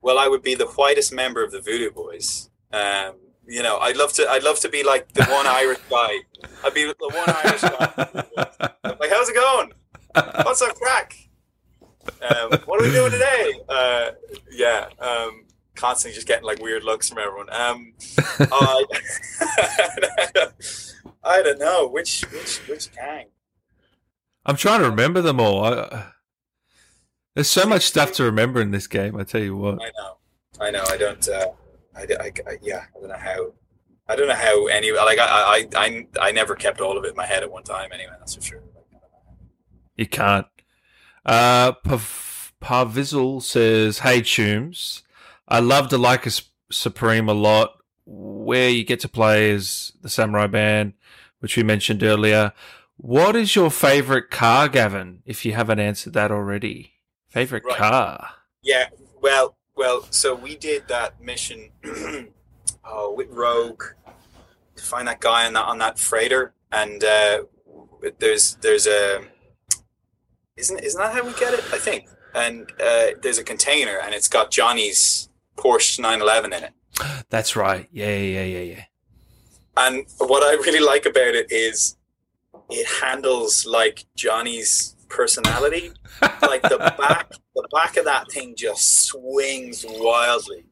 well, I would be the whitest member of the Voodoo Boys. Um, you know, I'd love to. I'd love to be like the one Irish guy. I'd be the one Irish guy. like, how's it going? What's up, crack? Um, what are we doing today? Uh, yeah, um, constantly just getting like weird looks from everyone. Um, uh, I don't know which which which gang. I'm trying to remember them all. I, there's so much stuff to remember in this game. I tell you what. I know, I know. I don't. Uh, I, I, I, yeah. I don't know how. I don't know how any like I, I I I never kept all of it in my head at one time. Anyway, that's for sure. You can't. Uh, Parvizzle says, "Hey Toombs, I love the Delica Supreme a lot. Where you get to play as the Samurai Band, which we mentioned earlier. What is your favorite car, Gavin? If you haven't answered that already, favorite right. car? Yeah, well, well. So we did that mission. oh, with Rogue to find that guy on that on that freighter, and uh, there's there's a isn't isn't that how we get it? I think. And uh, there's a container, and it's got Johnny's Porsche 911 in it. That's right. Yeah, yeah, yeah, yeah. And what I really like about it is it handles like Johnny's personality. like the back, the back of that thing just swings wildly,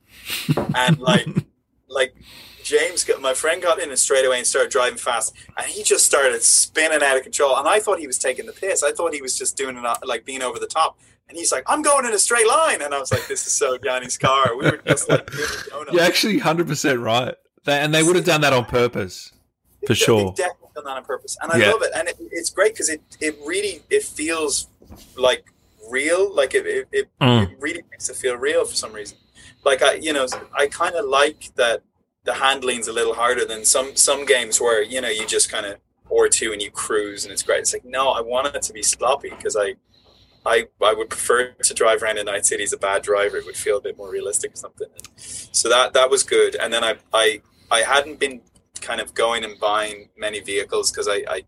and like, like James, got, my friend, got in and straight away and started driving fast, and he just started spinning out of control. And I thought he was taking the piss. I thought he was just doing it like being over the top. And he's like, "I'm going in a straight line," and I was like, "This is so Johnny's car." We were just like, "You're actually 100 percent right," and they would have done that on purpose, for sure. They definitely done that on purpose, and I yeah. love it. And it, it's great because it it really it feels like real, like it it, it, mm. it really makes it feel real for some reason. Like I, you know, I kind of like that the handling's a little harder than some some games where you know you just kind of or two and you cruise and it's great. It's like no, I want it to be sloppy because I. I, I would prefer to drive around in Night City as a bad driver. It would feel a bit more realistic or something. So that that was good. And then I I, I hadn't been kind of going and buying many vehicles because I, I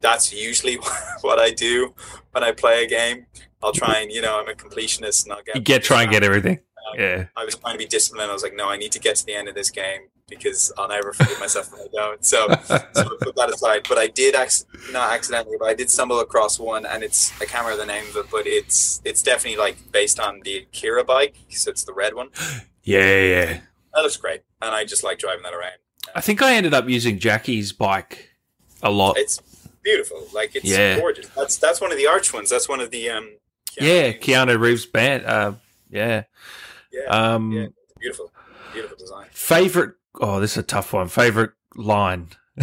that's usually what I do when I play a game. I'll try and you know I'm a completionist and I'll get you get try and get everything. Yeah, I was trying to be disciplined. I was like, no, I need to get to the end of this game because I'll never forgive myself if I don't. So, so I put that aside. But I did ac- not accidentally, but I did stumble across one, and it's I can't remember the name of it, but it's it's definitely like based on the Akira bike, so it's the red one. Yeah, yeah. That looks great, and I just like driving that around. I think I ended up using Jackie's bike a lot. It's beautiful, like it's yeah. gorgeous. That's that's one of the arch ones. That's one of the um. Keanu yeah, Keanu Reeves band. Uh, yeah. Yeah. Um, yeah. Beautiful, beautiful design. Favorite Oh, this is a tough one. Favorite line.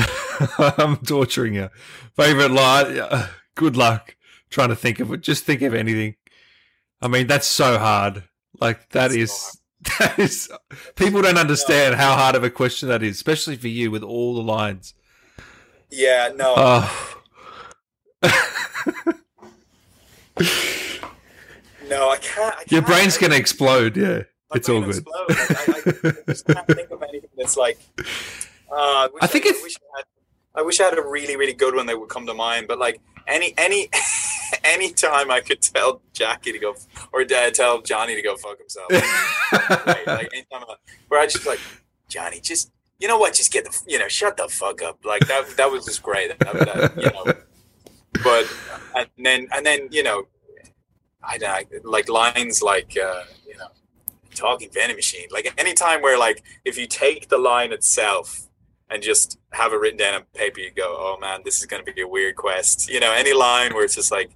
I'm torturing you. Favorite line. Good luck trying to think of it. Just think of anything. I mean, that's so hard. Like that is that is people don't understand how hard of a question that is, especially for you with all the lines. Yeah, no. Oh. no, I can't, I can't. Your brain's gonna explode. Yeah it's all good. I, I, I, just can't think of anything that's like. Uh, I, I think it's. Wish I, had, I wish I had a really, really good one that would come to mind. But like any, any, any time I could tell Jackie to go, or uh, tell Johnny to go fuck himself. right? Like anytime, I, where I just like Johnny, just you know what, just get the, you know, shut the fuck up. Like that, that was just great. That, that, you know, but and then and then you know, I don't like lines like. Uh, you know talking vending machine. Like anytime where like if you take the line itself and just have it written down on paper, you go, oh man, this is going to be a weird quest. You know, any line where it's just like,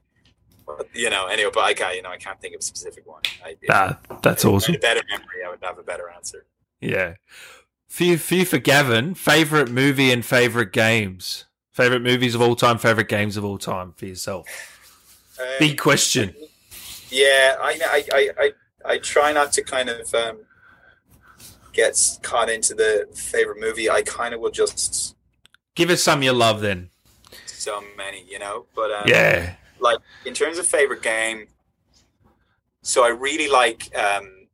you know, anyway, but I can't, you know, I can't think of a specific one. I, nah, that's awesome. Better memory, I would have a better answer. Yeah. Few, few for, for Gavin, favorite movie and favorite games. Favorite movies of all time, favorite games of all time for yourself. Um, Big question. Yeah, I, I, I, I, try not to kind of um, get caught into the favorite movie. I kind of will just give us some you love then. So many, you know, but um, yeah, like in terms of favorite game. So I really like, um,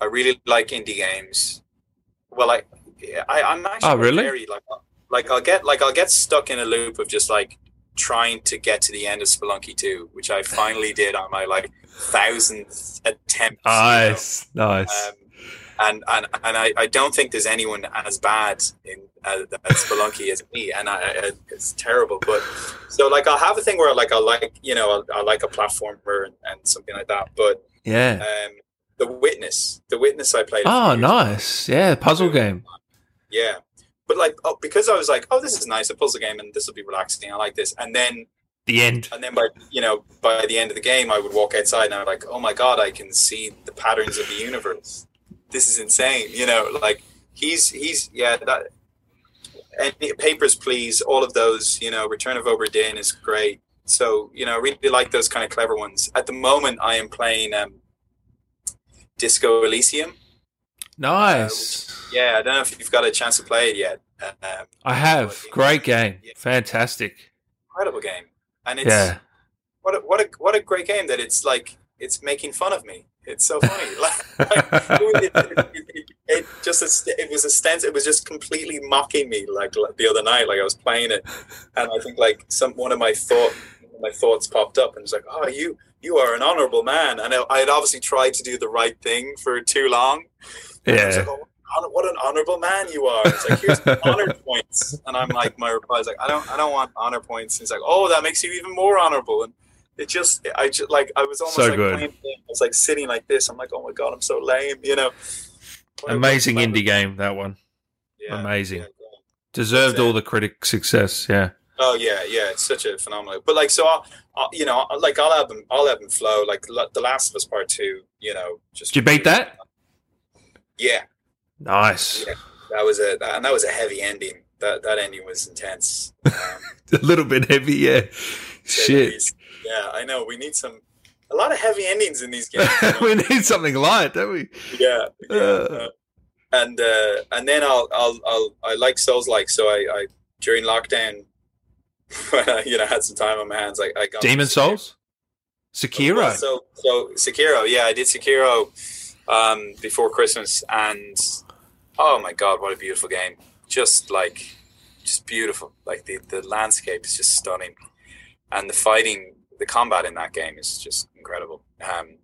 I really like indie games. Well, I, I I'm actually oh, really? very like like I'll get like I'll get stuck in a loop of just like trying to get to the end of Spelunky 2, which I finally did on my like thousandth attempt. Nice, you know? nice. Um, and and and I, I don't think there's anyone as bad in uh, Spelunky as me, and I, I, it's terrible. But so like I'll have a thing where like I like you know I like a platformer and, and, something like that. But yeah, um, the Witness, the Witness I played. Oh, nice, yeah, puzzle game. Yeah, but like oh, because I was like, oh, this is nice, a puzzle game, and this will be relaxing. I like this, and then the end, and then by you know by the end of the game, I would walk outside and I'm like, oh my god, I can see the patterns of the universe. This is insane, you know. Like he's he's yeah that. And papers, please. All of those, you know, Return of Obra Dinn is great. So you know, I really like those kind of clever ones. At the moment, I am playing um, Disco Elysium. Nice. Uh, yeah, I don't know if you've got a chance to play it yet. Um, I have. Great game. Yeah. Fantastic. Incredible game. And it's yeah. what a, what a what a great game that it's like it's making fun of me. It's so funny. like, it, it, it, it, just it was a stance. It was just completely mocking me. Like, like the other night, like I was playing it, and I think like some one of my thought my thoughts popped up, and it's like, oh, you you are an honorable man. And I, I had obviously tried to do the right thing for too long. Yeah oh, what an honorable man you are. It's like here's honor points, and I'm like, my reply is like, I don't, I don't want honor points. And he's like, oh, that makes you even more honorable, and it just, I just like, I was almost so like, good. Playing, I was like sitting like this. I'm like, oh my god, I'm so lame, you know. Amazing indie game that one. Yeah, Amazing. Yeah, Deserved all the critic success. Yeah. Oh yeah, yeah, it's such a phenomenal. But like, so I'll, I'll you know, like I'll have them, I'll have them flow. Like the Last of Us Part Two, you know, just. Did you beat that? Yeah, Nice. Yeah, that was a and that was a heavy ending. That that ending was intense. Um, a little bit heavy, yeah. Shit. Yeah, I know. We need some a lot of heavy endings in these games. You know? we need something light, don't we? Yeah. yeah. Uh. and uh, and then I'll I'll I'll I like Souls like so I, I during lockdown when I you know had some time on my hands like I got Demon's Souls. Sekiro. So so Sekiro, yeah, I did Sekiro um, before Christmas, and oh my god, what a beautiful game! Just like, just beautiful. Like the the landscape is just stunning, and the fighting, the combat in that game is just incredible. Um,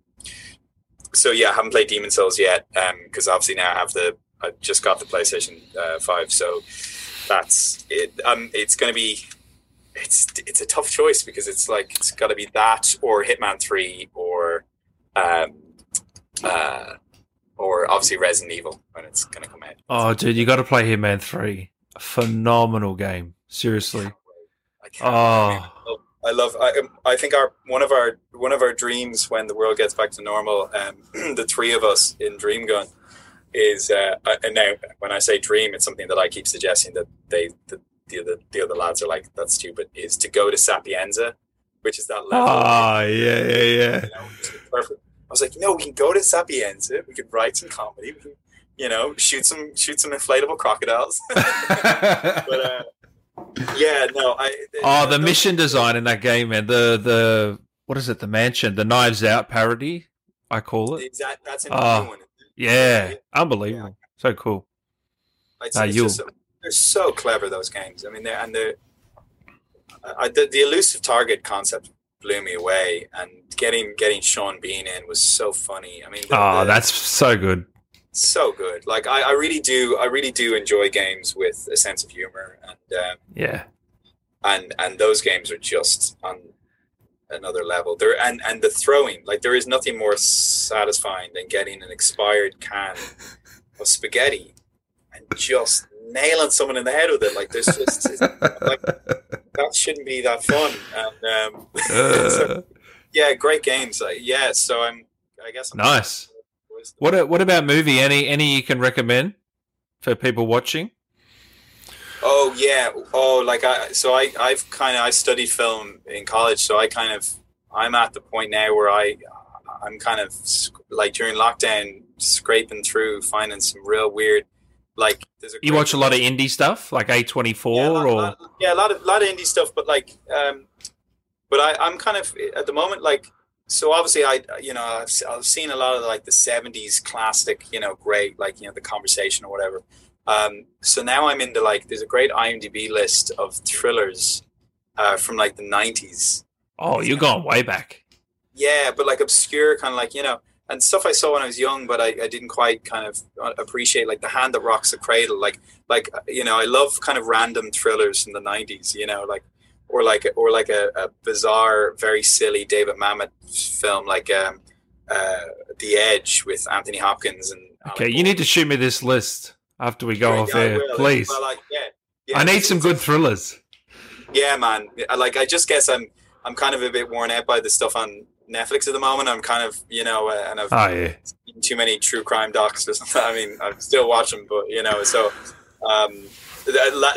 so yeah, I haven't played Demon's Souls yet because um, obviously now I have the I just got the PlayStation uh, Five, so that's it. Um, it's going to be it's it's a tough choice because it's like it's got to be that or Hitman Three or um, obviously Resident Evil when it's going to come out. Oh, dude, you got to play Hitman Three. A phenomenal game. Seriously. I oh. I love. I, um, I think our one of our one of our dreams when the world gets back to normal, um, the three of us in Dream Gun, is uh, and now when I say dream, it's something that I keep suggesting that they the, the other the other lads are like that's stupid. Is to go to Sapienza, which is that level. Ah, yeah, yeah, yeah. You know, perfect I was like, you know, we can go to Sapienza, we could write some comedy, we can, you know, shoot some shoot some inflatable crocodiles. but uh, yeah, no, I. Oh, the mission design in that game, man. The the what is it? The mansion, the Knives Out parody. I call it. Exact. That's in oh, one. Yeah, unbelievable. Yeah. So cool. It's, nah, it's just, they're so clever those games. I mean, they're and they're. I, the, the elusive target concept blew me away. And getting getting Sean Bean in was so funny. I mean, the, oh, the, that's so good, so good. Like I, I really do, I really do enjoy games with a sense of humor, and um, yeah, and and those games are just on another level. There and and the throwing, like there is nothing more satisfying than getting an expired can of spaghetti and just nailing someone in the head with it. Like there's just like that shouldn't be that fun. And um, uh. so, yeah, great games. Uh, yeah, so I'm. I guess. I'm nice. What What about movie? Any Any you can recommend for people watching? Oh yeah. Oh, like I. So I. I've kind of. I studied film in college, so I kind of. I'm at the point now where I. I'm kind of like during lockdown, scraping through, finding some real weird. Like, you watch a lot of indie stuff, like A twenty four, or yeah, a lot of lot of indie stuff. But like, um, but I, I'm kind of at the moment like so obviously I you know I've, I've seen a lot of like the 70s classic you know great like you know the conversation or whatever. Um, so now I'm into like there's a great IMDb list of thrillers uh, from like the 90s oh you're going way back. Yeah but like obscure kind of like you know and stuff I saw when I was young but I, I didn't quite kind of uh, appreciate like the hand that rocks the cradle like like you know I love kind of random thrillers from the 90s you know like or like or like a, a bizarre, very silly David Mamet film like um, uh, The Edge with Anthony Hopkins and. Okay, you need to shoot me this list after we go off air, please. Well, like, yeah, yeah, I need some good thrillers. Yeah, man. Like I just guess I'm I'm kind of a bit worn out by the stuff on Netflix at the moment. I'm kind of you know, uh, and I've oh, yeah. too many true crime docs. I mean, I'm still watching, but you know, so um,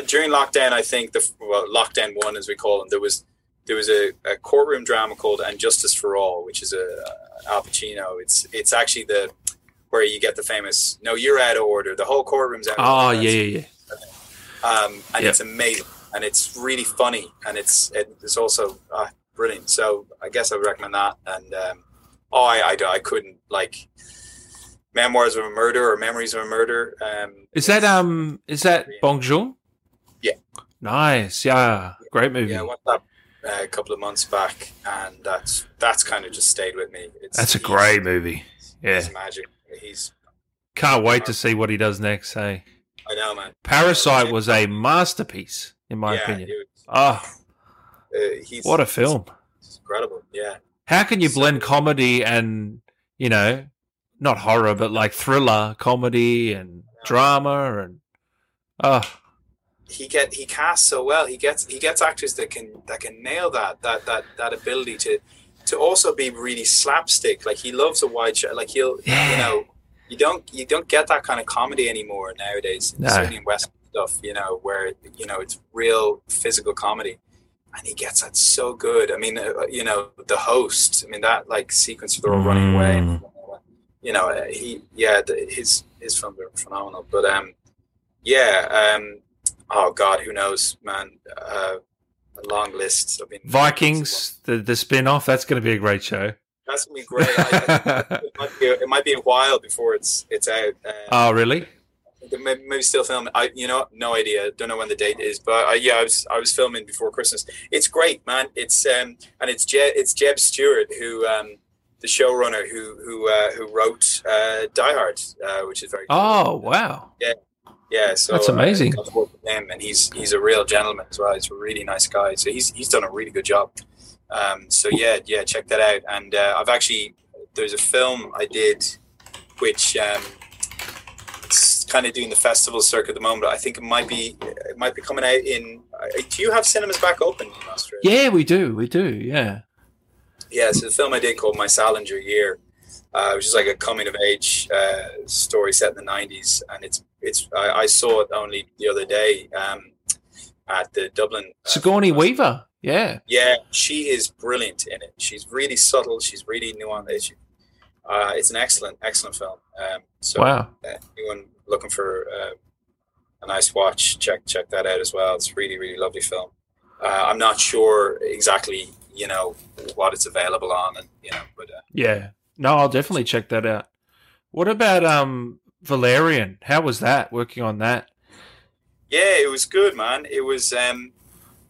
during lockdown, I think the well, lockdown one, as we call them, there was there was a, a courtroom drama called "And Justice for All," which is a, a Al Pacino. It's it's actually the where you get the famous "No, you're out of order." The whole courtroom's out. Oh yeah, yeah, yeah. Um, and yep. it's amazing, and it's really funny, and it's it's also uh, brilliant. So I guess I would recommend that. And um, oh, I, I I couldn't like Memoirs of a Murder or Memories of a Murder. Um, is that um is that Bong Joon? Yeah. Nice. Yeah. Great movie. Yeah, I watched that uh, a couple of months back, and that's that's kind of just stayed with me. It's, that's a great movie. Yeah. He's magic. He's can't wait to see what he does next. Hey. I know, man. Parasite was a masterpiece, in my yeah, opinion. Ah, oh, uh, what a film! incredible. Yeah. How can you blend comedy and you know not horror, but like thriller, comedy, and drama, and oh. He get he casts so well. He gets he gets actors that can that can nail that that that that ability to to also be really slapstick. Like he loves a wide shot. Like he'll yeah. you know you don't you don't get that kind of comedy anymore nowadays. No. Certainly in Western stuff, you know, where you know it's real physical comedy and he gets that so good. I mean, uh, you know, the host. I mean, that like sequence where they're all running away. Mm you know, uh, he yeah, the, his his films are phenomenal. But um, yeah, um, oh god, who knows, man? Uh, a long list. I mean, Vikings, the the spin off. That's going to be a great show. That's gonna be great. I, I, it, might be, it, might be, a while before it's it's out. Um, oh, really? Maybe, maybe still filming. I, you know, no idea. Don't know when the date is, but uh, yeah, I was I was filming before Christmas. It's great, man. It's um and it's Je- it's Jeb Stuart who um the showrunner who who uh, who wrote uh, Die Hard, uh, which is very. Cool. Oh wow! Yeah, yeah. So that's amazing. Uh, with him, and he's he's a real gentleman as well. He's a really nice guy. So he's he's done a really good job. Um, so yeah, yeah, check that out. And uh, I've actually there's a film I did, which um, kind of doing the festival circuit at the moment. I think it might be it might be coming out in. Uh, do you have cinemas back open in Australia? Yeah, we do. We do. Yeah yeah, so the film I did called My Salinger Year, uh, which is like a coming of age uh, story set in the '90s, and it's it's I, I saw it only the other day um, at the Dublin. Uh, Sigourney Weaver, yeah, yeah, she is brilliant in it. She's really subtle. She's really nuanced. Uh, it's an excellent, excellent film. Um, so, wow. Uh, anyone looking for uh, a nice watch, check check that out as well. It's really, really lovely film. Uh, I'm not sure exactly you know what it's available on, and you know. But uh, yeah, no, I'll definitely check that out. What about um Valerian? How was that working on that? Yeah, it was good, man. It was um,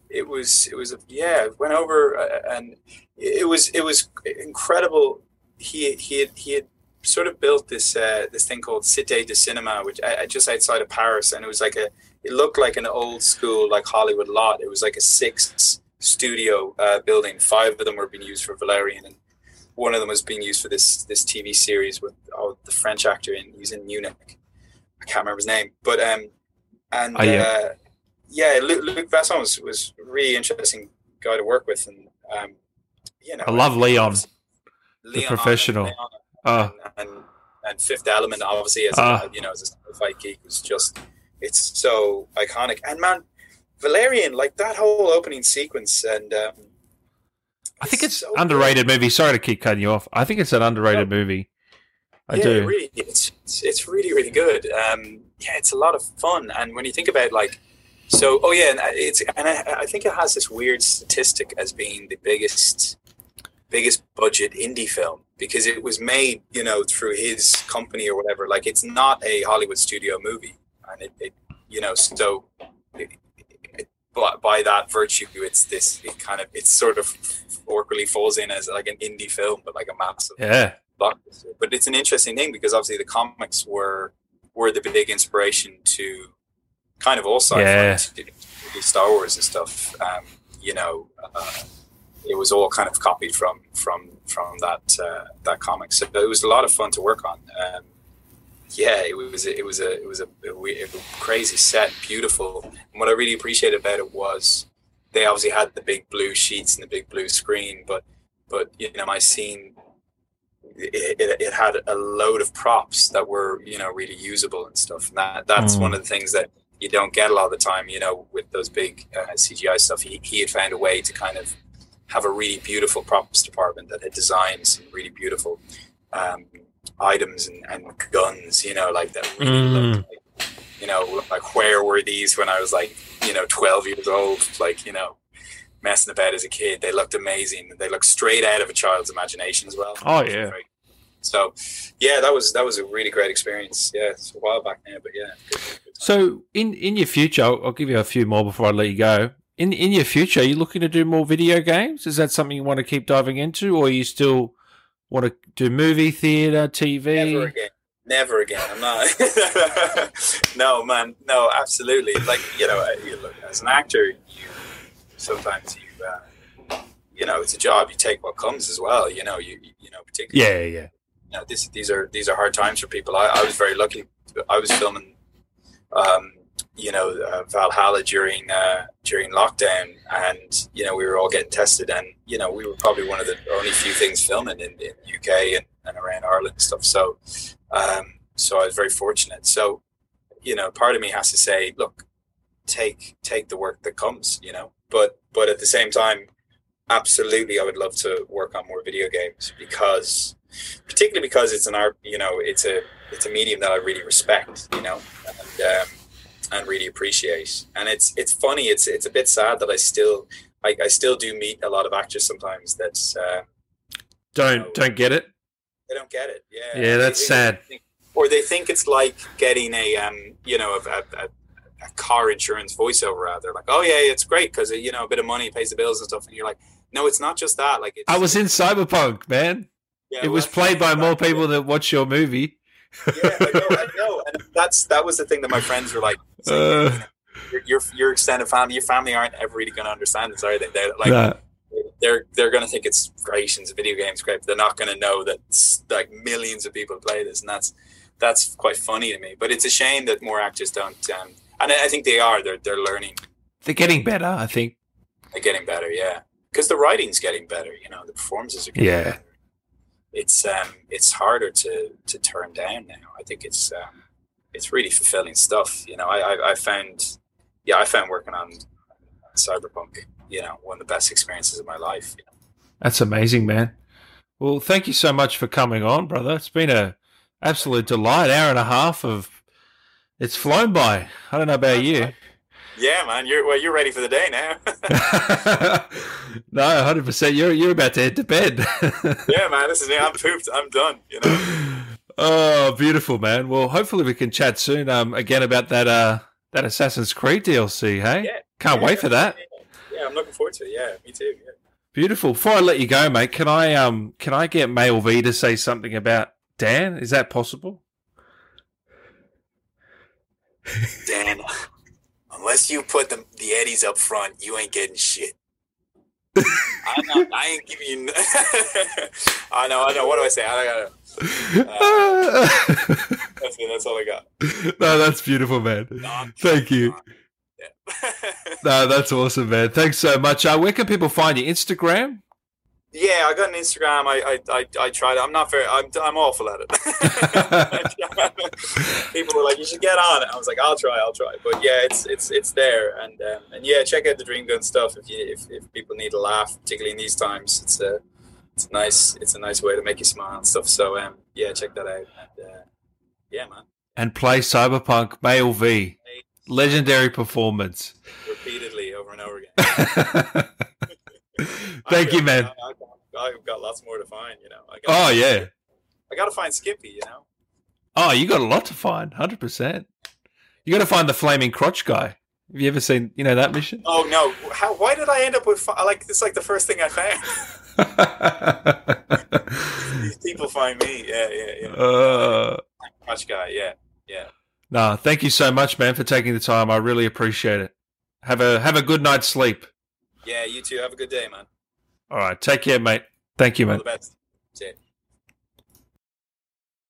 it was it was yeah. Went over uh, and it was it was incredible. He he had he had sort of built this uh, this thing called Cité de Cinema, which uh, just outside of Paris, and it was like a it looked like an old school like Hollywood lot. It was like a six studio uh, building. Five of them were being used for Valerian, and one of them was being used for this this TV series with oh, the French actor in he's in Munich. I can't remember his name, but um, and oh, yeah, uh, yeah Luc, Luc Besson was was really interesting guy to work with, and um, you know, I love Leon, the Leon professional. Leon Oh, and, and and Fifth Element, obviously, as a, you know, as a sci-fi geek, was just it's so iconic. And man, Valerian, like that whole opening sequence, and um, I think it's so underrated movie. Sorry to keep cutting you off. I think it's an underrated movie. I yeah, do. Really, it's, it's it's really really good. Um, yeah, it's a lot of fun. And when you think about like, so oh yeah, and it's and I, I think it has this weird statistic as being the biggest biggest budget indie film because it was made you know through his company or whatever. Like it's not a Hollywood studio movie, and it, it you know so. It, by that virtue, it's this. It kind of, it sort of awkwardly falls in as like an indie film, but like a massive Yeah. blockbuster. But it's an interesting thing because obviously the comics were were the big inspiration to kind of all sci-fi, Yeah. Star Wars and stuff. Um, you know, uh, it was all kind of copied from from from that uh, that comic. So it was a lot of fun to work on. Um, yeah, it was it was a it was a, a, crazy set, beautiful. And what I really appreciated about it was they obviously had the big blue sheets and the big blue screen, but but you know my scene it, it, it had a load of props that were you know really usable and stuff and that that's Mm. one of the things that you don't get a lot of the time you know with those big uh, cgi stuff he, he had found a way to kind of have a really beautiful props department that had designed some really beautiful um, items and, and guns you know like that really Mm. looked like, you know like where were these when i was like you know 12 years old like you know messing about as a kid they looked amazing they looked straight out of a child's imagination as well Oh, yeah. so yeah that was that was a really great experience yeah it's a while back now but yeah good, good. So in in your future, I'll, I'll give you a few more before I let you go. In in your future, are you looking to do more video games? Is that something you want to keep diving into, or you still want to do movie, theater, TV? never again never again i'm not no man no absolutely like you know you look, as an actor you sometimes you uh, you know it's a job you take what comes as well you know you you know particularly Yeah, yeah. you know, this, these are these are hard times for people. I, I was very lucky. I was filming, um, you know, uh, Valhalla during uh, during lockdown, and you know we were all getting tested, and you know we were probably one of the only few things filming in, UK and, and around Ireland and stuff. So, um, so I was very fortunate. So, you know, part of me has to say, look, take take the work that comes, you know, but but at the same time, absolutely, I would love to work on more video games because particularly because it's an art you know it's a it's a medium that i really respect you know and um, and really appreciate and it's it's funny it's it's a bit sad that i still i, I still do meet a lot of actors sometimes that uh, Don't don't get it. they don't get it yeah Yeah, that's They- sad. they think- or they think it's like getting a um you know a, a, a a car insurance voiceover out there like oh yeah it's great because you know a bit of money pays the bills and stuff and you're like no it's not just that like it's, I was in Cyberpunk, man. yeah, It was played by more people that watch your movie. Yeah, I know, I know, and that's that was the thing that my friends were like, like, Uh. your, your your extended family, your family aren't ever really going to understand this, are they? They're like, Nah. they're they're going to think it's great and it's video game's great, but they're not going to know that like millions of people play this, and that's that's quite funny to me. But it's a shame that more actors don't, um, and I, I think they are. They're they're learning, They're getting better, I think. they're getting better, yeah, because the writing's getting better. You know, the performances are getting Yeah. better. It's um it's harder to to turn down now. I think it's um it's really fulfilling stuff. You know, I I, I found yeah I found working on Cyberpunk you know one of the best experiences of my life. You know? That's amazing, man. Well, thank you so much for coming on, brother. It's been a absolute delight. Hour and a half of it's flown by. I don't know about you. Yeah, man, you're well. You're ready for the day now. no, hundred percent. You're you're about to head to bed. yeah, man. This is it. I'm pooped. I'm done. You know. Oh, beautiful, man. Well, hopefully we can chat soon. Um, again about that uh that Assassin's Creed DLC. Hey, Yeah. can't Yeah, wait for that. Yeah, I'm looking forward to it. Yeah, me too. Yeah. Beautiful. Before I let you go, mate, can I um can I get Male V to say something about Dan? Is that possible? Dan, unless you put the the Eddies up front, you ain't getting shit. Not, I ain't giving you. n- I know. I know. What do I say? I gotta. That's it. That's all I got. no, that's beautiful, man. Thank you. Yeah. No, that's awesome, man. Thanks so much. Uh, where can people find you? Instagram? Yeah, I got an Instagram. I I, I, I tried. I'm not very. I'm I'm awful at it. People were like, "You should get on it." I was like, "I'll try. I'll try." But yeah, it's it's it's there, and um, and yeah, check out the Dreamgun stuff if you if, if people need a laugh, particularly in these times. It's a it's a nice it's a nice way to make you smile and stuff. So um yeah, check that out. And, uh, yeah, man. And play Cyberpunk Male V. Legendary performance. Repeatedly over and over again. Thank you, man. I, have got lots more to find, you know. oh yeah. I got to find Skippy, you know. Oh, you got a lot to find, hundred percent. You got to find the flaming crotch guy. Have you ever seen, you know, that mission? Oh no! How? Why did I end up with like it's like the first thing I found? These people find me. Yeah, yeah, yeah. Uh, crotch guy. Yeah, yeah. No, thank you so much, man, for taking the time. I really appreciate it. Have a have a good night's sleep. Yeah, you too. Have a good day, man. All right. Take care, mate. Thank you, All best.